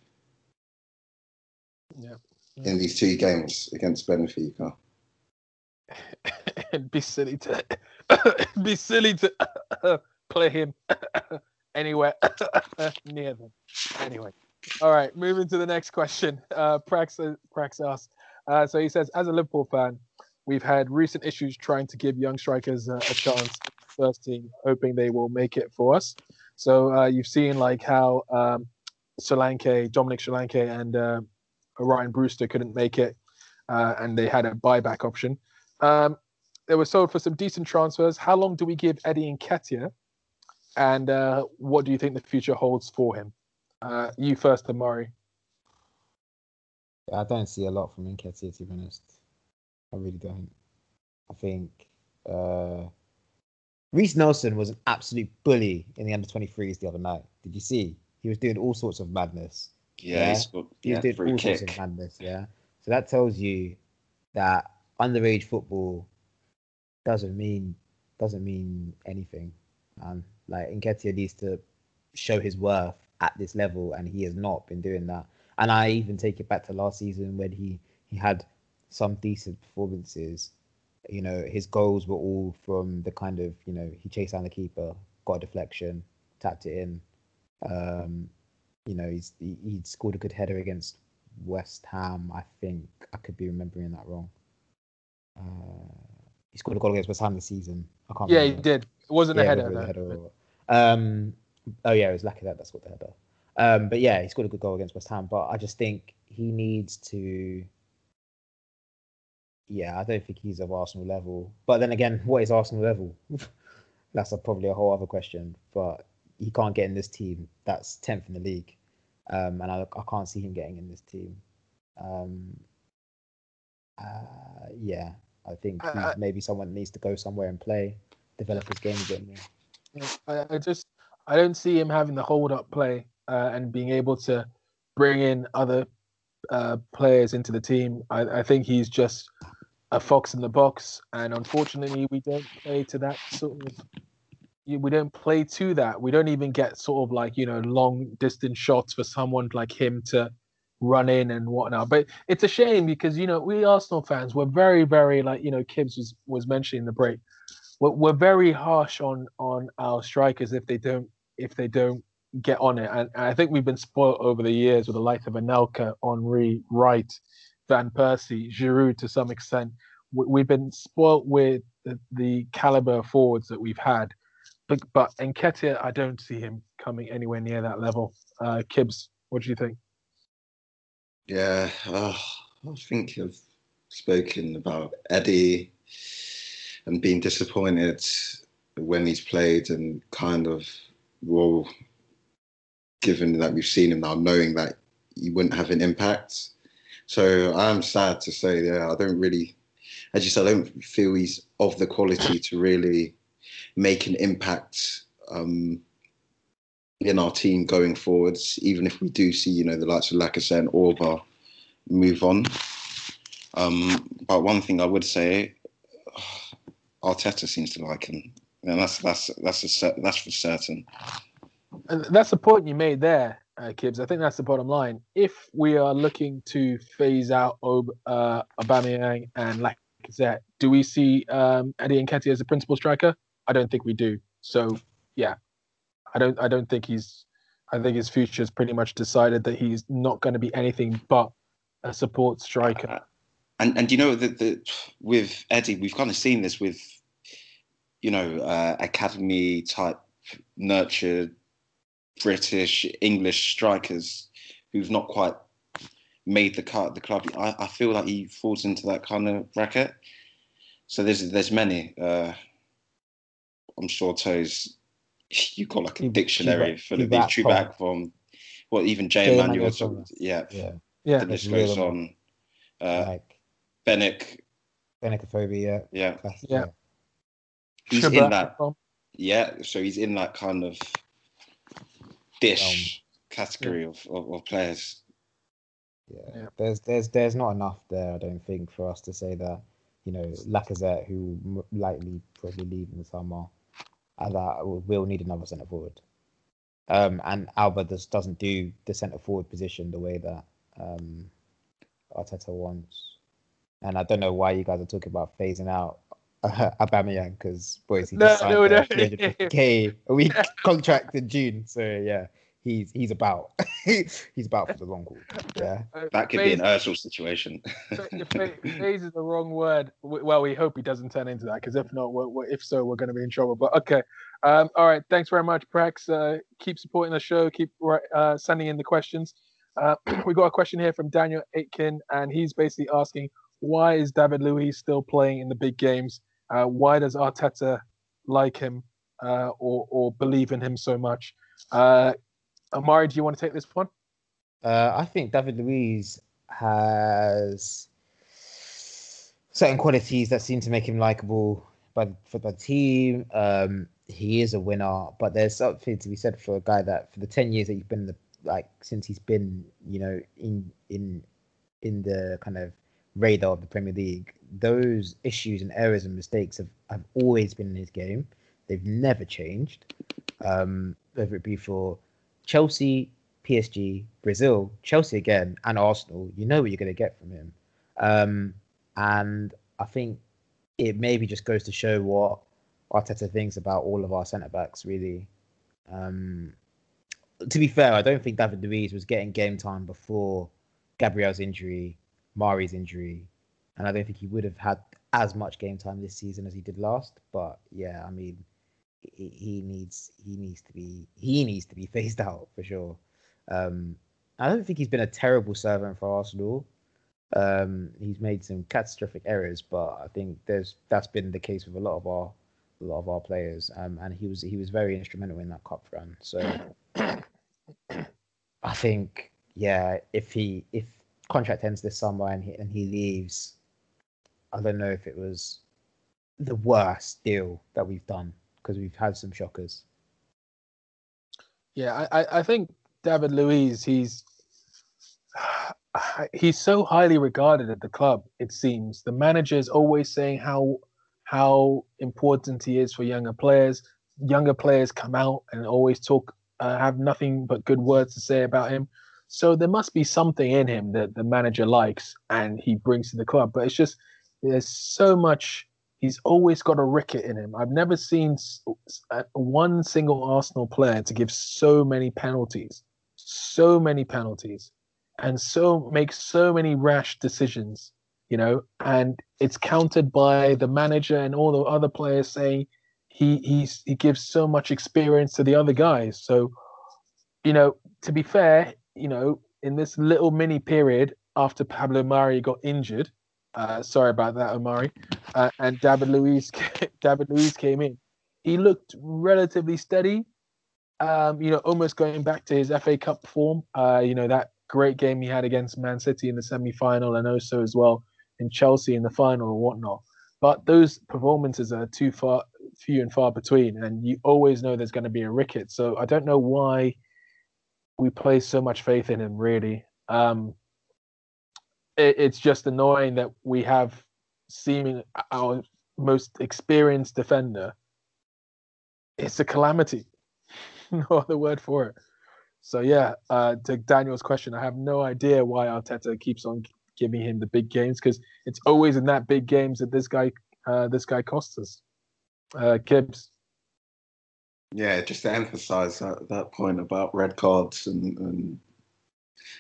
Yeah. in these two games against Benfica. It'd be silly to be silly to play him anywhere near them. Anyway, all right. Moving to the next question. Uh, Prax Prax asks. Uh, so he says, as a Liverpool fan, we've had recent issues trying to give young strikers uh, a chance first team, hoping they will make it for us. So uh, you've seen like how um, Solanke, Dominic Solanke, and uh, Ryan Brewster couldn't make it, uh, and they had a buyback option. Um, they were sold for some decent transfers. How long do we give Eddie? And uh, what do you think the future holds for him? Uh, you first, Amari. I don't see a lot from Nketiah to be honest. I really don't. I think uh Reiss Nelson was an absolute bully in the under 23s the other night. Did you see? He was doing all sorts of madness. Yeah, he's got He was doing all sorts of madness, yeah. So that tells you that underage football doesn't mean doesn't mean anything. Um, like Nketiah needs to show his worth at this level, and he has not been doing that. And I even take it back to last season when he he had some decent performances. You know, his goals were all from the kind of you know he chased down the keeper, got a deflection, tapped it in. Um, you know, he's he, he scored a good header against West Ham. I think I could be remembering that wrong. Uh, he scored a goal against West Ham this season. I can't. Yeah, he did. It wasn't a header. it was a header or- Um, oh yeah, it was lucky that that's what the header. Um, but yeah, he scored a good goal against West Ham. But I just think he needs to. Yeah, I don't think he's of Arsenal level. But then again, what is Arsenal level? that's a, probably a whole other question. But he can't get in this team that's tenth in the league, um, and I, I can't see him getting in this team. Um, uh, yeah, I think he's maybe someone needs to go somewhere and play, develop his game a bit more. I, I just I don't see him having the hold up play uh, and being able to bring in other uh, players into the team. I, I think he's just a fox in the box, and unfortunately, we don't play to that sort of. We don't play to that. We don't even get sort of like you know long distance shots for someone like him to run in and whatnot. But it's a shame because you know we Arsenal fans were very very like you know Kibbs was was mentioning in the break we're, we're very harsh on on our strikers if they don't if they don't get on it and, I think we've been spoiled over the years with the likes of Anelka, Henry, Wright, Van Persie, Giroud to some extent. We, we've been spoiled with the, the caliber of forwards that we've had, but but Nketiah, I don't see him coming anywhere near that level. Uh, Kibbs, what do you think? Yeah, uh, I think I've spoken about Eddie and being disappointed when he's played, and kind of well, given that we've seen him now, knowing that he wouldn't have an impact. So I'm sad to say, yeah, I don't really, I just I don't feel he's of the quality to really make an impact um, in our team going forwards. Even if we do see, you know, the likes of Lacazette and Auba move on. Um, but one thing I would say, Arteta seems to like him, and that's that's that's a that's for certain. And that's the point you made there, uh, Kibbs. I think that's the bottom line. If we are looking to phase out Ob- uh, Aubameyang and Lacazette, do we see um, Eddie Nketiah as a principal striker? I don't think we do. So, yeah, I don't. I don't think he's. I think his future is pretty much decided that he's not going to be anything but a support striker. And and you know that the with Eddie, we've kind of seen this with, you know, uh, academy type nurtured British English strikers who've not quite made the cut at the club. I, I feel like he falls into that kind of bracket. So there's there's many. Uh, I'm sure Toes, you got like a Keep- dictionary keep full of these that true from- back from, well even Jay Jay Emmanuel. Emmanuel so- yeah, Yeah, Yeah, the list goes on. Uh, like Bennett, Benecophobia. yeah, classic, Yeah. he's Shabbat in that. from- Yeah, so he's in that kind of dish category of, of, of players. Yeah. Yeah. There's there's there's not enough there, I don't think, for us to say that, you know, Lacazette, who will m- likely probably leave in the summer, uh, that will will need another centre forward. Um, and Auba just doesn't do the centre forward position the way that um, Arteta wants. And I don't know why you guys are talking about phasing out uh, Aubameyang because boys, he just No, signed no, no. 350k a week contract in June. So yeah, he's he's about he's about for the long haul. Yeah. Uh, That could be an phase- situation. Fa- fa- phase is the wrong word. Well, we hope he doesn't turn into that, because if not, we're, we're, if so, we're going to be in trouble. But okay, um, all right. Thanks very much, Prax. Uh, keep supporting the show. Keep uh, sending in the questions. Uh, we got a question here from Daniel Aitken, and he's basically asking, why is David Luiz still playing in the big games? Uh, why does Arteta like him uh, or or believe in him so much? Uh, Amari, do you want to take this one? Uh, I think David Luiz has certain qualities that seem to make him likable by for the team. Um, he is a winner, but there's something to be said for a guy that for the ten years that he's been in the like since he's been you know in in in the kind of radar of the Premier League, those issues and errors and mistakes have, have always been in his game. They've never changed. Um, whether it be for Chelsea, PSG, Brazil, Chelsea again, and Arsenal, you know what you're going to get from him. Um, and I think it maybe just goes to show what Arteta thinks about all of our centre backs, really. Um, to be fair, I don't think David Luiz was getting game time before Gabriel's injury, Mari's injury, and I don't think he would have had as much game time this season as he did last. But yeah, I mean, he, he needs he needs to be he needs to be phased out for sure. Um, I don't think he's been a terrible servant for Arsenal. Um, he's made some catastrophic errors, but I think there's that's been the case with a lot of our a lot of our players, um, and he was he was very instrumental in that cup run. So I think, yeah, if he if contract ends this summer and he and he leaves, I don't know if it was the worst deal that we've done because we've had some shockers. Yeah, I, I think David Luiz, he's he's so highly regarded at the club. It seems the manager is always saying how how important he is for younger players. Younger players come out and always talk, uh, have nothing but good words to say about him. So there must be something in him that the manager likes and he brings to the club. But it's just there's so much. He's always got a ricket in him. I've never seen uh, one single Arsenal player to give so many penalties, so many penalties, and so make so many rash decisions. You know, and it's countered by the manager and all the other players saying he he's he gives so much experience to the other guys. So, you know, to be fair, you know, in this little mini period after Pablo Mari got injured, uh, sorry about that, Amari, uh, and David Luiz, David Luiz came in. He looked relatively steady. Um, you know, almost going back to his FA Cup form. Uh, you know that great game he had against Man City in the semi-final, and also as well in Chelsea in the final or whatnot. But those performances are too far, few and far between, and you always know there's going to be a ricket. So I don't know why we place so much faith in him. Really, um, it, it's just annoying that we have seeming our most experienced defender. It's a calamity. no other word for it. So yeah, uh, to Daniel's question, I have no idea why Arteta keeps on giving him the big games because it's always in that big games that this guy uh, this guy costs us. Uh, Kibbs. Yeah, just to emphasise that, that point about red cards and, and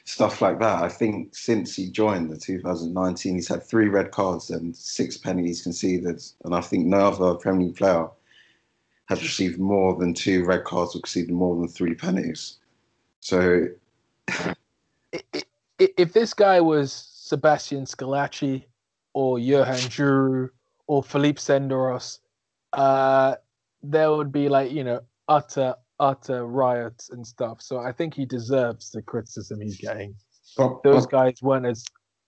stuff like that. I think since he joined the 2019, he's had three red cards and six penalties conceded, and I think no other Premier League player has received more than two red cards or conceded more than three penalties. So, if this guy was Sebastian Squillaci or Johan Djourou or Philippe Senderos, uh, there would be like, you know, utter, utter riots and stuff. So I think he deserves the criticism he's getting. But, those but, guys weren't as,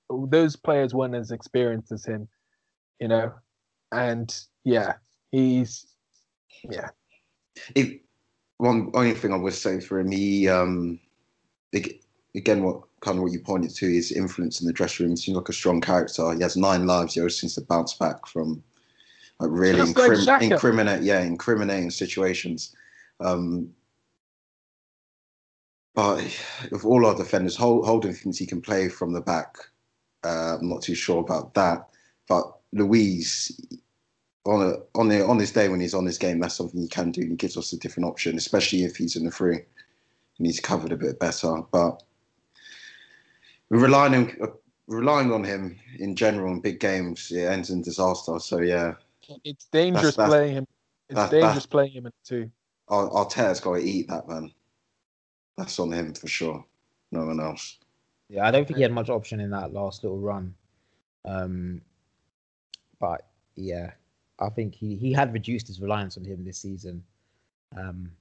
those players weren't as experienced as him, you know? And yeah, he's, yeah. If, one only thing I would say for him, he, um, again, what kind of what you pointed to, is influence in the dressing room. He seems like a strong character. He has nine lives ever since the bounce back from like really incrim- like incriminate, yeah, incriminating situations. Um, but with all our defenders, Holding thinks he can play from the back. Uh, I'm not too sure about that. But Luiz, on a, on the on this day when he's on this game, that's something he can do. And He gives us a different option, especially if he's in the free and he's covered a bit better. But we're relying on relying on him in general in big games. It ends in disaster. So yeah, it's dangerous that's, that's, playing him. It's that's, dangerous playing him in two. Arteta's got to eat that man. That's on him for sure. No one else. Yeah, I don't think he had much option in that last little run. Um, but yeah, I think he, he had reduced his reliance on him this season. Um,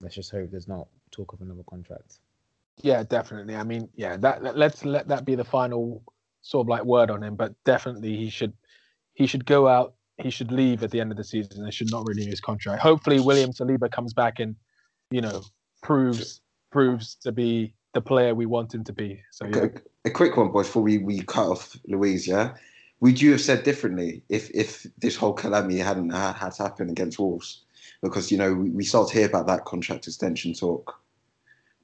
let's just hope there's not talk of another contract. Yeah, definitely. I mean, yeah, that let's let that be the final sort of like word on him. But definitely, he should he should go out. He should leave at the end of the season. They should not renew his contract. Hopefully, William Saliba comes back and you know proves proves to be the player we want him to be. So yeah. a, a quick one, boys, before we, we cut off Luiz. Yeah, would you have said differently if if this whole calamity hadn't had happened against Wolves? Because you know we, we start to hear about that contract extension talk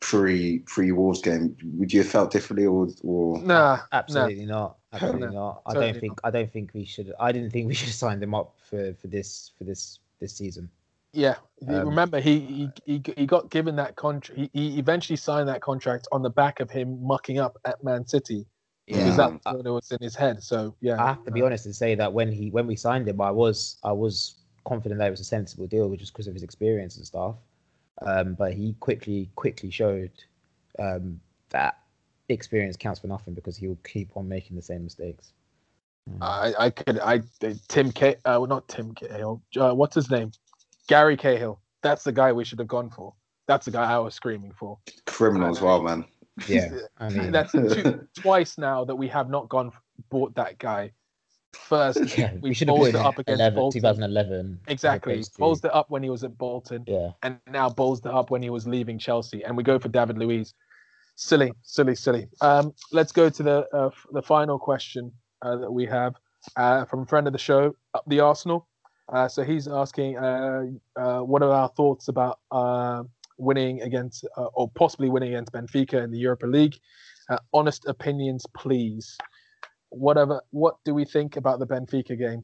pre pre Wolves game, would you have felt differently or or nah, absolutely nah. not. Absolutely no, not. I don't think not. I don't think we should I didn't think we should have signed him up for for this for this this season. Yeah, um, remember he, he he got given that contract. He, he eventually signed that contract on the back of him mucking up at Man City. Yeah, because that's what was in his head. So yeah, I have to be honest and say that when he when we signed him, I was I was confident that it was a sensible deal, which is because of his experience and stuff. Um, but he quickly quickly showed um, that experience counts for nothing because he will keep on making the same mistakes. I, I could I Tim K uh, well, not Tim Cahill. Uh, what's his name? Gary Cahill. That's the guy we should have gone for. That's the guy I was screaming for. Criminal as well, man. Yeah, I mean, That's two, twice now that we have not gone bought that guy. First, yeah, we we should have bowled it up against 11, Bolton. 2011. exactly. opposed it up when he was at Bolton, Yeah, and now bowls it up when he was leaving Chelsea, and we go for David Luiz. Silly, silly, silly. Um, let's go to the uh, the final question uh, that we have uh, from a friend of the show, Up the Arsenal. Uh, so he's asking, uh, uh, what are our thoughts about uh, winning against, or possibly winning against Benfica in the Europa League? Honest opinions, please. Whatever. What do we think about the Benfica game?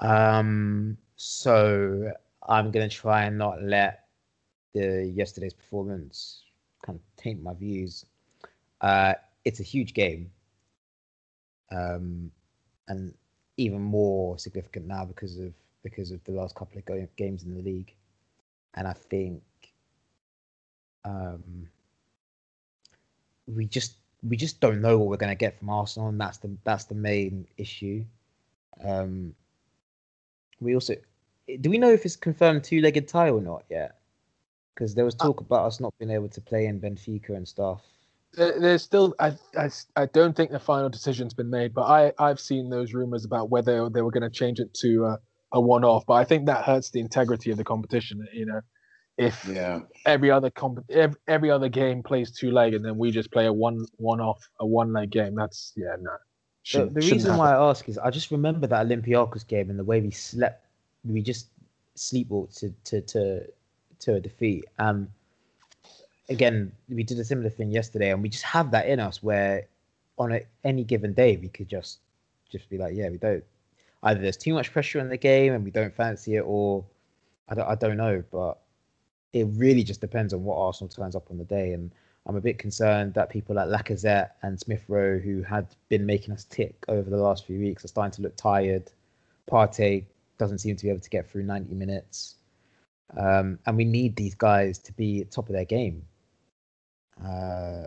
Um, so I'm gonna try and not let the yesterday's performance kind of taint my views. Uh, it's a huge game, um, and even more significant now because of because of the last couple of games in the league, and I think um, we just we just don't know what we're gonna get from Arsenal, and that's the that's the main issue. Um, we also do we know if it's confirmed two-legged tie or not yet? Because there was uh, talk about us not being able to play in Benfica and stuff. There's still, I, I, I don't think the final decision's been made, but I, I've seen those rumors about whether they were going to change it to a, a one-off. But I think that hurts the integrity of the competition. You know, if Yeah. every other comp, every, every other game plays two leg, and then we just play a one, one-off, a one-leg game. That's yeah, no. The, Shouldn't- the reason happen. why I ask is I just remember that Olympiacos game and the way we slept, we just sleepwalked to to to, to a defeat. Um, again, we did a similar thing yesterday, and we just have that in us where on a, any given day we could just just be like, yeah, we don't. Either there's too much pressure in the game and we don't fancy it, or I don't, I don't know, but it really just depends on what Arsenal turns up on the day. And I'm a bit concerned that people like Lacazette and Smith Rowe, who had been making us tick over the last few weeks, are starting to look tired. Partey doesn't seem to be able to get through 90 minutes. Um, and we need these guys to be at top of their game. Uh,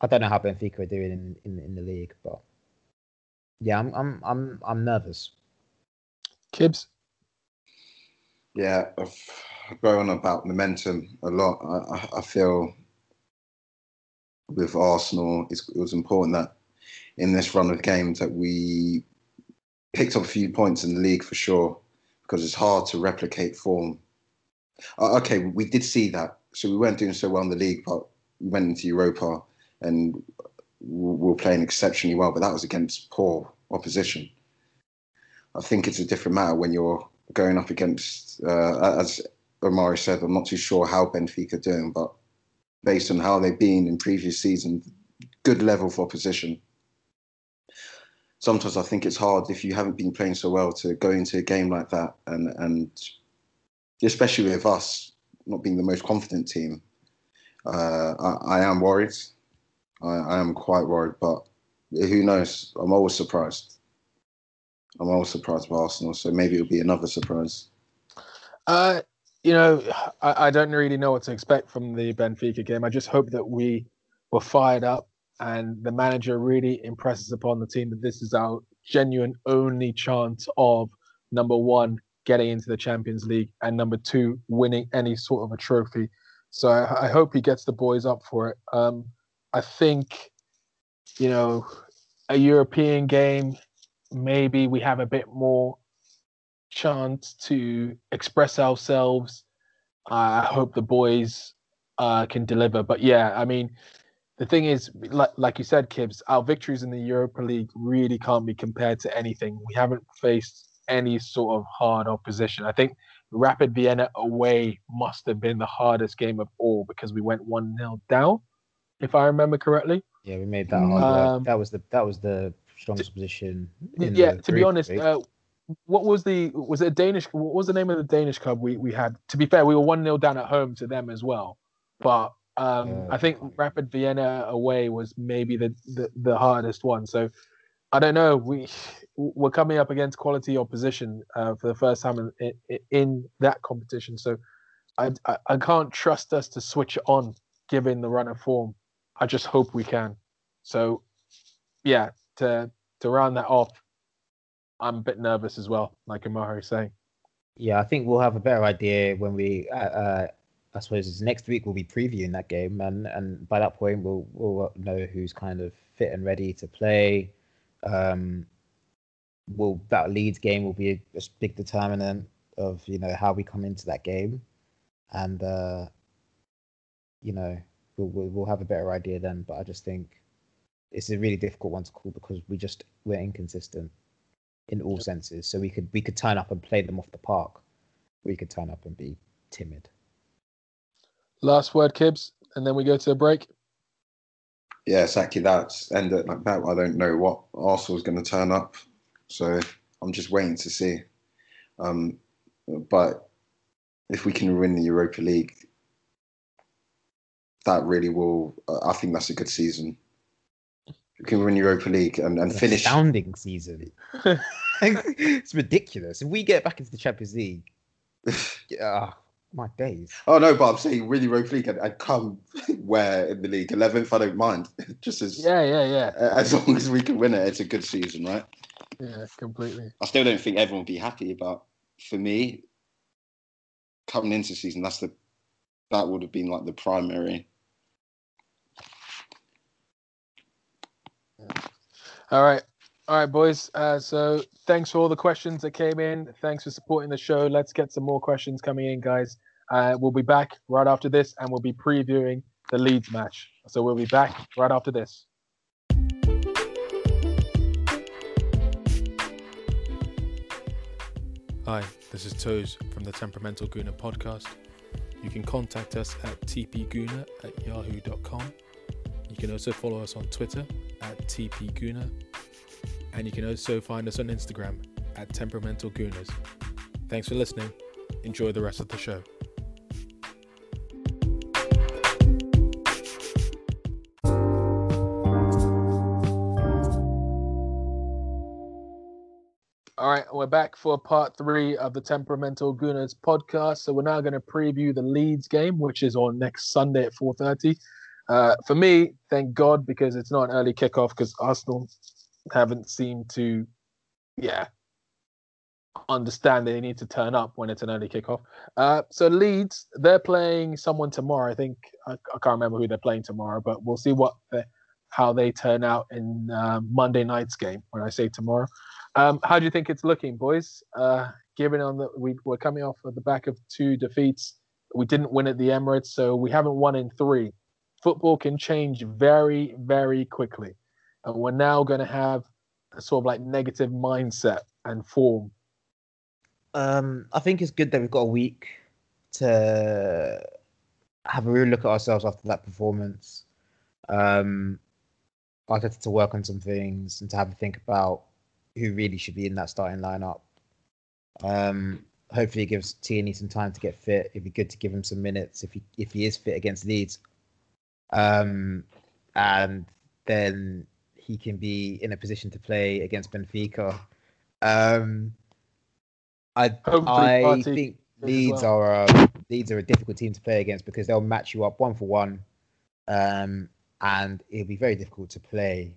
I don't know how Benfica are doing in, in, in the league, but yeah, I'm I'm I'm I'm nervous. Kibbs. Yeah, I've going on about momentum a lot. I, I, I feel with Arsenal, it's, it was important that in this run of games that we picked up a few points in the league for sure, because it's hard to replicate form. Uh, okay, we did see that, so we weren't doing so well in the league, but we went into Europa and we were playing exceptionally well, but that was against poor opposition. I think it's a different matter when you're going up against, uh, as Amari said, I'm not too sure how Benfica are doing, but based on how they've been in previous seasons, good level for opposition. Sometimes I think it's hard if you haven't been playing so well to go into a game like that, and and especially with us not being the most confident team. Uh, I, I am worried. I, I am quite worried, but who knows? I'm always surprised. I'm always surprised by Arsenal, so maybe it'll be another surprise. Uh, you know, I, I don't really know what to expect from the Benfica game. I just hope that we were fired up and the manager really impresses upon the team that this is our genuine only chance of number one getting into the Champions League and number two winning any sort of a trophy. So I, I hope he gets the boys up for it. Um, I think, you know, a European game, maybe we have a bit more chance to express ourselves. I hope the boys uh, can deliver. But yeah, I mean, the thing is, like, like you said, Kibbs, our victories in the Europa League really can't be compared to anything. We haven't faced any sort of hard opposition. I think Rapid Vienna away must have been the hardest game of all because we went one 0 down, if I remember correctly. Yeah, we made that hard work. Um, that was the that was the strongest position. in yeah, to be honest, uh, what was the was it a Danish? What was the name of the Danish club we we had? To be fair, we were one 0 down at home to them as well, but um, Uh, I think Rapid Vienna away was maybe the, the the hardest one. So I don't know. We we're coming up against quality opposition uh, for the first time in, in in that competition. So I, I I can't trust us to switch it on given the run of form. I just hope we can. So yeah, to to round that off, I'm a bit nervous as well, like Amari is saying. Yeah, I think we'll have a better idea when we. Uh, uh, I suppose next week we'll be previewing that game, and and by that point we'll we'll know who's kind of fit and ready to play. Um, will that Leeds game will be a, a big determinant of you know how we come into that game, and uh, you know we'll, we'll we'll have a better idea then. But I just think it's a really difficult one to call because we just we're inconsistent in all senses. So we could we could turn up and play them off the park. We could turn up and be timid. Last word, Kibbs, and then we go to a break. Yeah, exactly. That's end it like that. I don't know what Arsenal's going to turn up, so I'm just waiting to see. Um, but if we can win the Europa League, that really will. I think that's a good season. We can win Europa League and, and finish. astounding season. it's ridiculous. If we get back into the Champions League, ah, my days. Oh no, but I'm saying really Europa League and, and come where in the league 11th. I don't mind. Just as Yeah, yeah, yeah, as long as we can win it, it's a good season, right? yeah, completely. I still don't think everyone will be happy, but for me, coming into season, that's the that would have been like the primary. All right. All right, boys. Uh, so thanks for all the questions that came in. Thanks for supporting the show. Let's get some more questions coming in, guys. Uh, we'll be back right after this and we'll be previewing the Leeds match. So we'll be back right after this. Hi, this is Toes from the Temperamental Gooner podcast. You can contact us at tpgooner at yahoo.com. You can also follow us on Twitter at tpgooner. And you can also find us on Instagram at Temperamental Gooners. Thanks for listening. Enjoy the rest of the show. All right, we're back for part three of the Temperamental Gooners podcast. So we're now going to preview the Leeds game, which is on next Sunday at 4:30. Uh, for me, thank God, because it's not an early kickoff because Arsenal haven't seemed to, yeah, understand they need to turn up when it's an early kickoff. Uh, so Leeds, they're playing someone tomorrow. I think I, I can't remember who they're playing tomorrow, but we'll see what the, how they turn out in uh, Monday night's game. When I say tomorrow, um, how do you think it's looking, boys? Uh, given on that we we're coming off of the back of two defeats, we didn't win at the Emirates, so we haven't won in three. Football can change very, very quickly, and we're now going to have a sort of like negative mindset and form. Um, I think it's good that we've got a week to have a real look at ourselves after that performance. Um, Arteta to work on some things and to have a think about who really should be in that starting lineup. Um, hopefully, it gives Tierney some time to get fit. It'd be good to give him some minutes if he if he is fit against Leeds. Um, and then he can be in a position to play against Benfica. Um, I Hopefully I think Leeds well. are a, Leeds are a difficult team to play against because they'll match you up one for one, um, and it'll be very difficult to play.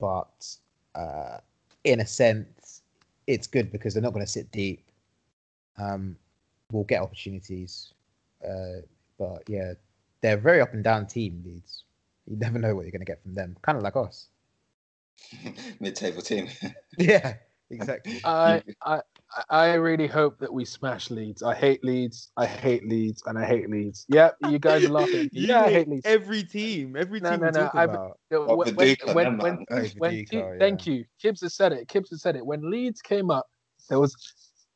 But uh, in a sense, it's good because they're not going to sit deep. Um, we'll get opportunities, uh, but yeah, they're a very up and down team. Leeds, you never know what you're going to get from them. Kind of like us. Mid-table team. Yeah, exactly. I, I I really hope that we smash Leeds. I hate Leeds. I hate Leeds, and I hate Leeds. Yep, you guys are laughing. yeah, I hate Leeds. every team. Every No, team no, we no, when, when, when. Oh, when Viduka, thank you, Kibbs has said it. Kibbs has said it. When Leeds came up, there was.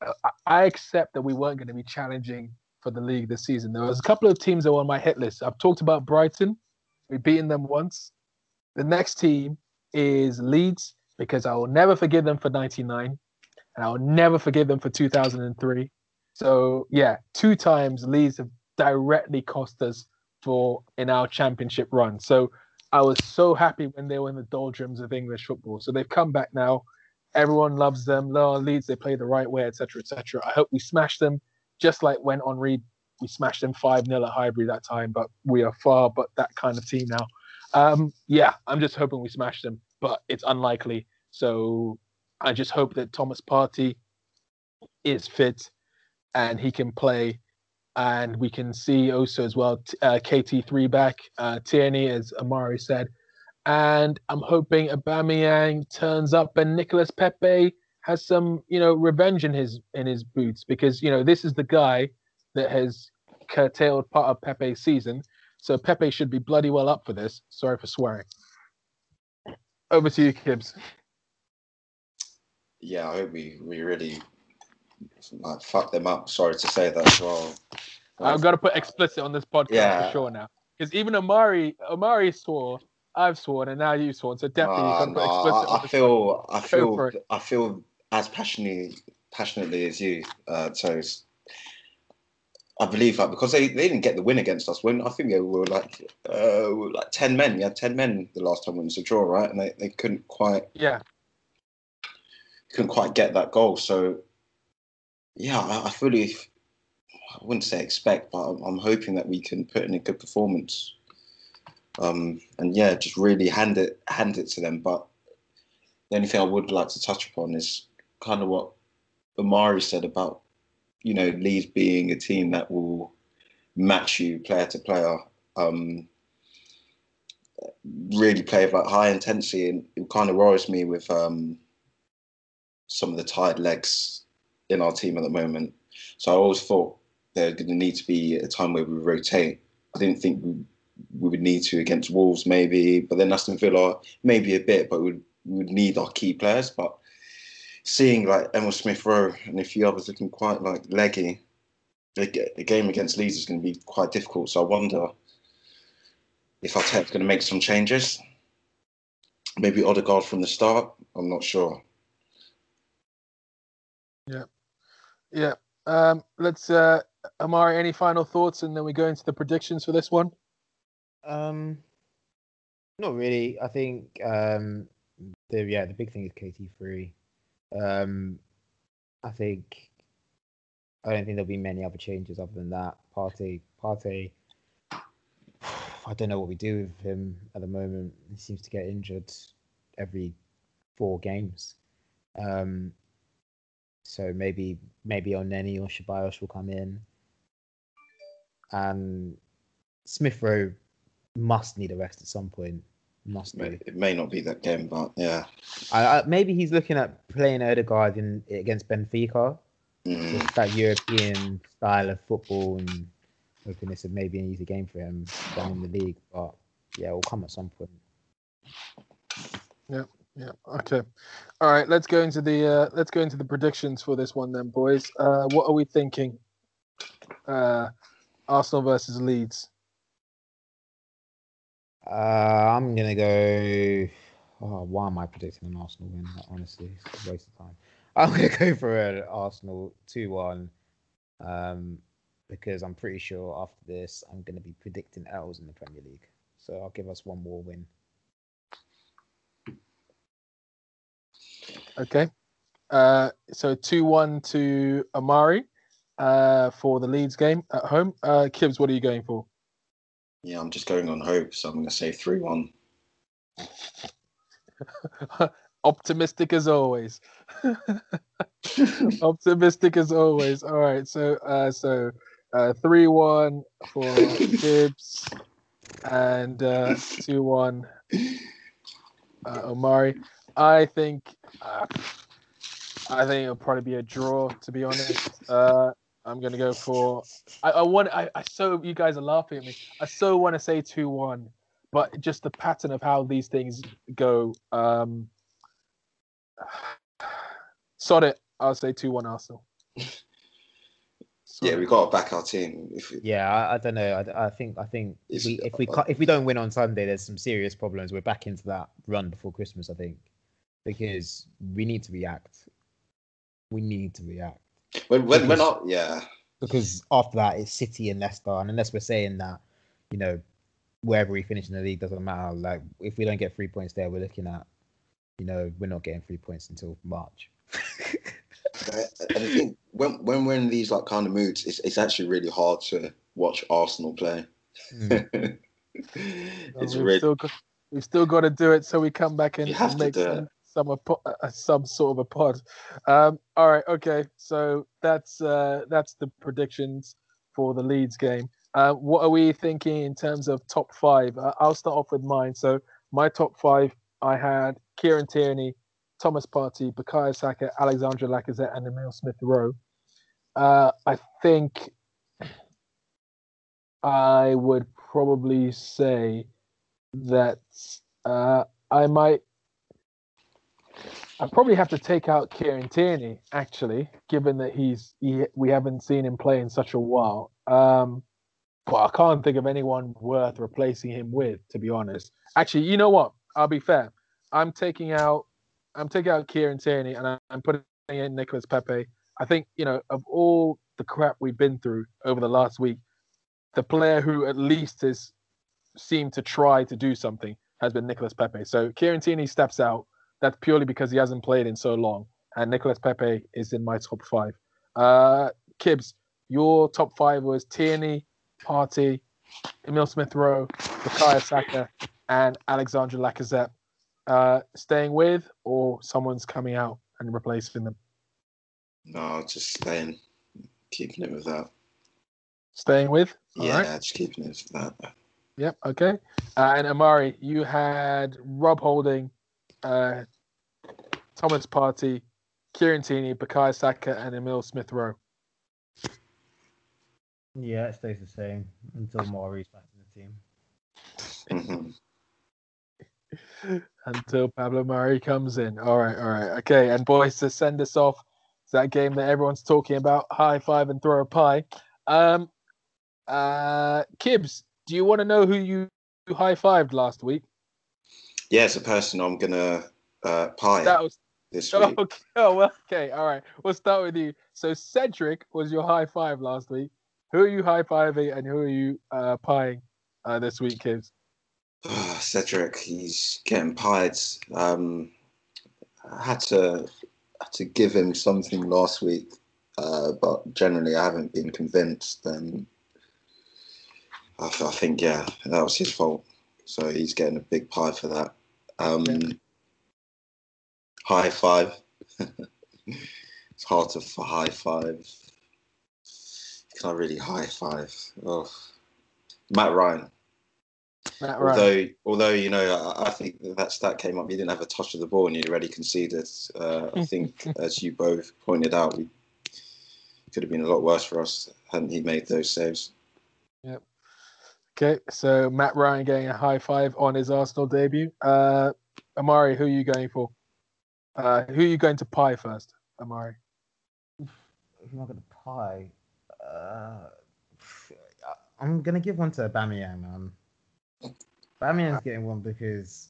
I- I accept that we weren't going to be challenging for the league this season. There was a couple of teams that were on my hit list. I've talked about Brighton. We've beaten them once. The next team is Leeds because I will never forgive them for 99 and I'll never forgive them for 2003. So, yeah, two times Leeds have directly cost us for in our championship run. So, I was so happy when they were in the doldrums of English football. So, they've come back now. Everyone loves them. Lower Leeds, they play the right way, etc., etc. I hope we smash them, just like when Henry we smashed them 5 0 at Highbury that time, but we are far but that kind of team now. Um, yeah, I'm just hoping we smash them. but it's unlikely. So I just hope that Thomas Partey is fit and he can play. And we can see also as well uh, KT3 back, uh, Tierney, as Amari said. And I'm hoping Aubameyang turns up and Nicolas Pepe has some, you know, revenge in his in his boots because you know this is the guy that has curtailed part of Pepe's season. So Pepe should be bloody well up for this. Sorry for swearing. Over to you, Kibbs. Yeah, I hope we, we really like fuck them up. Sorry to say that as well. I've got to put explicit on this podcast Yeah. for sure now. Because even Amari Amari swore, I've sworn, and now you've sworn. So definitely to no, explicit I, on I feel I feel. I feel as passionately passionately as you, uh, Toes. I believe that because they, they didn't get the win against us. When I think they were like uh, we were like ten men. yeah, ten men the last time when it was a draw, right? And they, they couldn't quite Yeah, couldn't quite get that goal. So yeah, I, I fully I wouldn't say expect, but I'm, I'm hoping that we can put in a good performance. Um, and yeah, just really hand it hand it to them. But the only thing I would like to touch upon is kind of what Amari said about you know Leeds being a team that will match you player to player. Um, really play with like high intensity, and it kind of worries me with um, some of the tired legs in our team at the moment. So I always thought there's going to need to be a time where we rotate. I didn't think we, we would need to against Wolves, maybe, but then Aston Villa, maybe a bit, but we would, we would need our key players. But seeing like Emil Smith Rowe and a few others looking quite like leggy, the, the game against Leeds is going to be quite difficult. So I wonder if Arteta's going to make some changes. Maybe Odegaard from the start. I'm not sure. Yeah, yeah. Um, let's uh, Amari. Any final thoughts, and then we go into the predictions for this one. Um, not really. I think um, the yeah the big thing is KT three. Um, I think I don't think there'll be many other changes other than that. Partey, Partey. I don't know what we do with him at the moment. He seems to get injured every four games. Um, so maybe maybe Elneny or Ceballos will come in. And Smith Rowe must need a rest at some point. Must May- do. It may not be that game, but yeah. I, I, maybe he's looking at playing Odegaard in against Benfica, Mm. just that European style of football, and hoping this is maybe an easy game for him than in the league. But yeah, it will come at some point. Yeah, yeah. Okay. All right. Let's go into the uh, let's go into the predictions for this one then, boys. Uh, what are we thinking? Uh, Arsenal versus Leeds. Uh, I'm gonna go. Oh, why am I predicting an Arsenal win? Honestly, it's a waste of time. I'm gonna go for an Arsenal two-one, um, because I'm pretty sure after this I'm gonna be predicting L's in the Premier League. So I'll give us one more win. Okay. Uh, so two one to Amari uh, for the Leeds game at home. Uh, Kibbs, what are you going for? Yeah, I'm just going on hope, so I'm going to say 3 1. Optimistic as always. Optimistic as always. All right. So uh, so uh, three one for Kibbs and uh, two one uh, Amari. I think uh, I think it'll probably be a draw. To be honest, uh, I'm gonna go for. I, I want. I, I so you guys are laughing at me. I so want to say two one, but just the pattern of how these things go. Um, sod it. I'll say two one Arsenal. Sod Yeah, we've got to back our team. If it, Yeah, I, I don't know. I, I think I think if we if we ca- if we don't win on Sunday, there's some serious problems. We're back into that run before Christmas, I think, because we need to react. We need to react when, when, when Because- I, yeah, because after that it's City and Leicester, and unless we're saying that, you know, wherever we finish in the league doesn't matter. Like if we don't get three points there, we're looking at, you know, we're not getting three points until March. and I think when, when we're in these like kind of moods, it's, it's actually really hard to watch Arsenal play. Mm. it's we've really, still got, we still got to do it so we come back and You have to make do some some, sort of a pod. Um, all right, okay. So that's uh, that's the predictions for the Leeds game. Uh, what are we thinking in terms of top five? Uh, I'll start off with mine. So my top five, I had Kieran Tierney, Thomas Partey, Bukayo Saka, Alexandre Lacazette, and Emil Smith Rowe. Uh, I think I would probably say that uh, I might. I probably have to take out Kieran Tierney, actually, given that he's he, we haven't seen him play in such a while. Um, but I can't think of anyone worth replacing him with, to be honest. Actually, you know what? I'll be fair. I'm taking out I'm taking out Kieran Tierney and I'm putting in Nicolas Pepe. I think you know of all the crap we've been through over the last week, the player who at least has seemed to try to do something has been Nicolas Pepe. So Kieran Tierney steps out. That's purely because he hasn't played in so long, and Nicolas Pepe is in my top five. Uh, Kibbs, your top five was Tierney, Partey, Emil Smith Rowe, Bukayo Saka, and Alexandre Lacazette. Uh, staying with, or someone's coming out and replacing them? No, just staying, keeping it with that. Staying with. All yeah, right. just keeping it with that. Yep. Okay. Uh, and Amari, you had Rob Holding, uh, Thomas Partey, Kieran Tierney, Bukayo Saka, and Emil Smith Rowe. Yeah, it stays the same until Mari's back in the team. Until Pablo Mari comes in. All right, all right, okay. And boys, to send us off, it's that game that everyone's talking about. High five and throw a pie. Um, uh, Kibbs, do you want to know who you high fived last week? Yeah, it's a person I'm gonna uh, pie That was this week. okay. Oh, well, okay, all right. We'll start with you. So Cedric was your high five last week. Who are you high fiving and who are you uh, pieing uh, this week, Kibbs? Cedric, he's getting pied. Um, I had to had to give him something last week, uh, but generally I haven't been convinced. And I, th- I think yeah, that was his fault. So he's getting a big pie for that. Um, Yeah. High five. it's hard to high five. Can I really high five? Oh. Mat Ryan. Mat Ryan. Although, although you know, I, I think that, that stat came up. You didn't have a touch of the ball, and you'd already conceded. Uh, I think, as you both pointed out, we could have been a lot worse for us hadn't he made those saves. Okay, so Mat Ryan getting a high five on his Arsenal debut. Uh, Amari, who are you going for? Uh, who are you going to pie first, Amari? If I'm not gonna pie, uh, I'm gonna give one to Bamiyang, man. Bamiyang's getting one because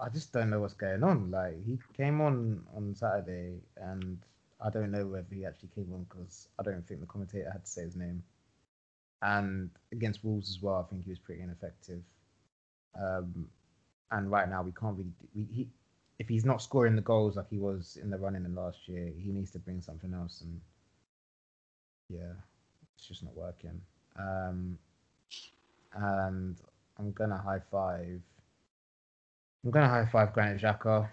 I just don't know what's going on. Like he came on on Saturday, and I don't know whether he actually came on because I don't think the commentator had to say his name. And against Wolves as well, I think he was pretty ineffective. Um, and right now we can't really. We, he, if he's not scoring the goals like he was in the running in last year, he needs to bring something else. And yeah, it's just not working. Um, and I'm gonna high five. I'm gonna high five Granit Xhaka.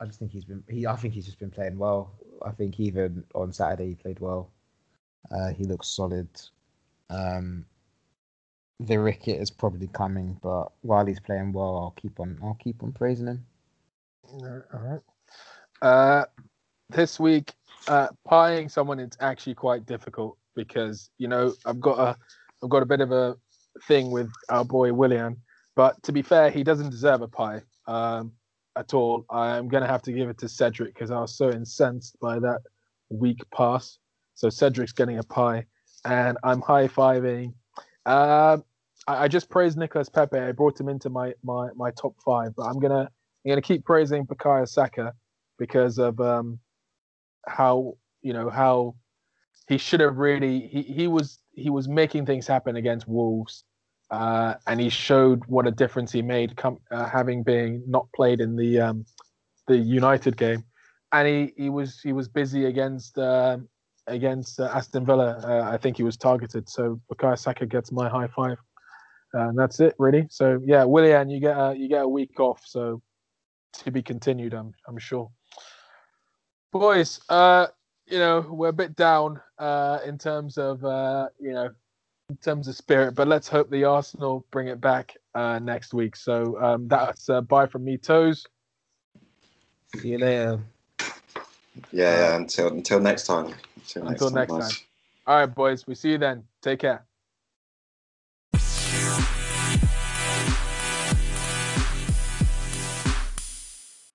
I just think he's been. He, I think he's just been playing well. I think even on Saturday he played well. Uh, he looks solid. Um, the ricket is probably coming, but while he's playing well, I'll keep on. I'll keep on praising him. All right. Uh, this week, uh, pieing someone it's actually quite difficult because you know I've got a, I've got a bit of a thing with our boy Willian. But to be fair, he doesn't deserve a pie um, at all. I'm gonna have to give it to Cedric because I was so incensed by that weak pass. So Cedric's getting a pie, and I'm high fiving. Um, I, I just praised Nicolas Pepe. I brought him into my my my top five, but I'm gonna I'm gonna keep praising Bukayo Saka because of um, how you know how he should have really he, he was he was making things happen against Wolves, uh, and he showed what a difference he made, com- uh, having been not played in the um, the United game, and he, he was he was busy against uh, against uh, Aston Villa. Uh, I think he was targeted. So Bukayo Saka gets my high five. and that's it really. So yeah, Willian, you get a, you get a week off, so to be continued. I'm I'm sure. Boys, uh, you know we're a bit down uh, in terms of uh, you know in terms of spirit, but let's hope the Arsenal bring it back uh, next week. So um, that's uh, bye from me, toes. See you later. Yeah, yeah. Until until next time. Until next time. All right, boys. We see you then. Take care.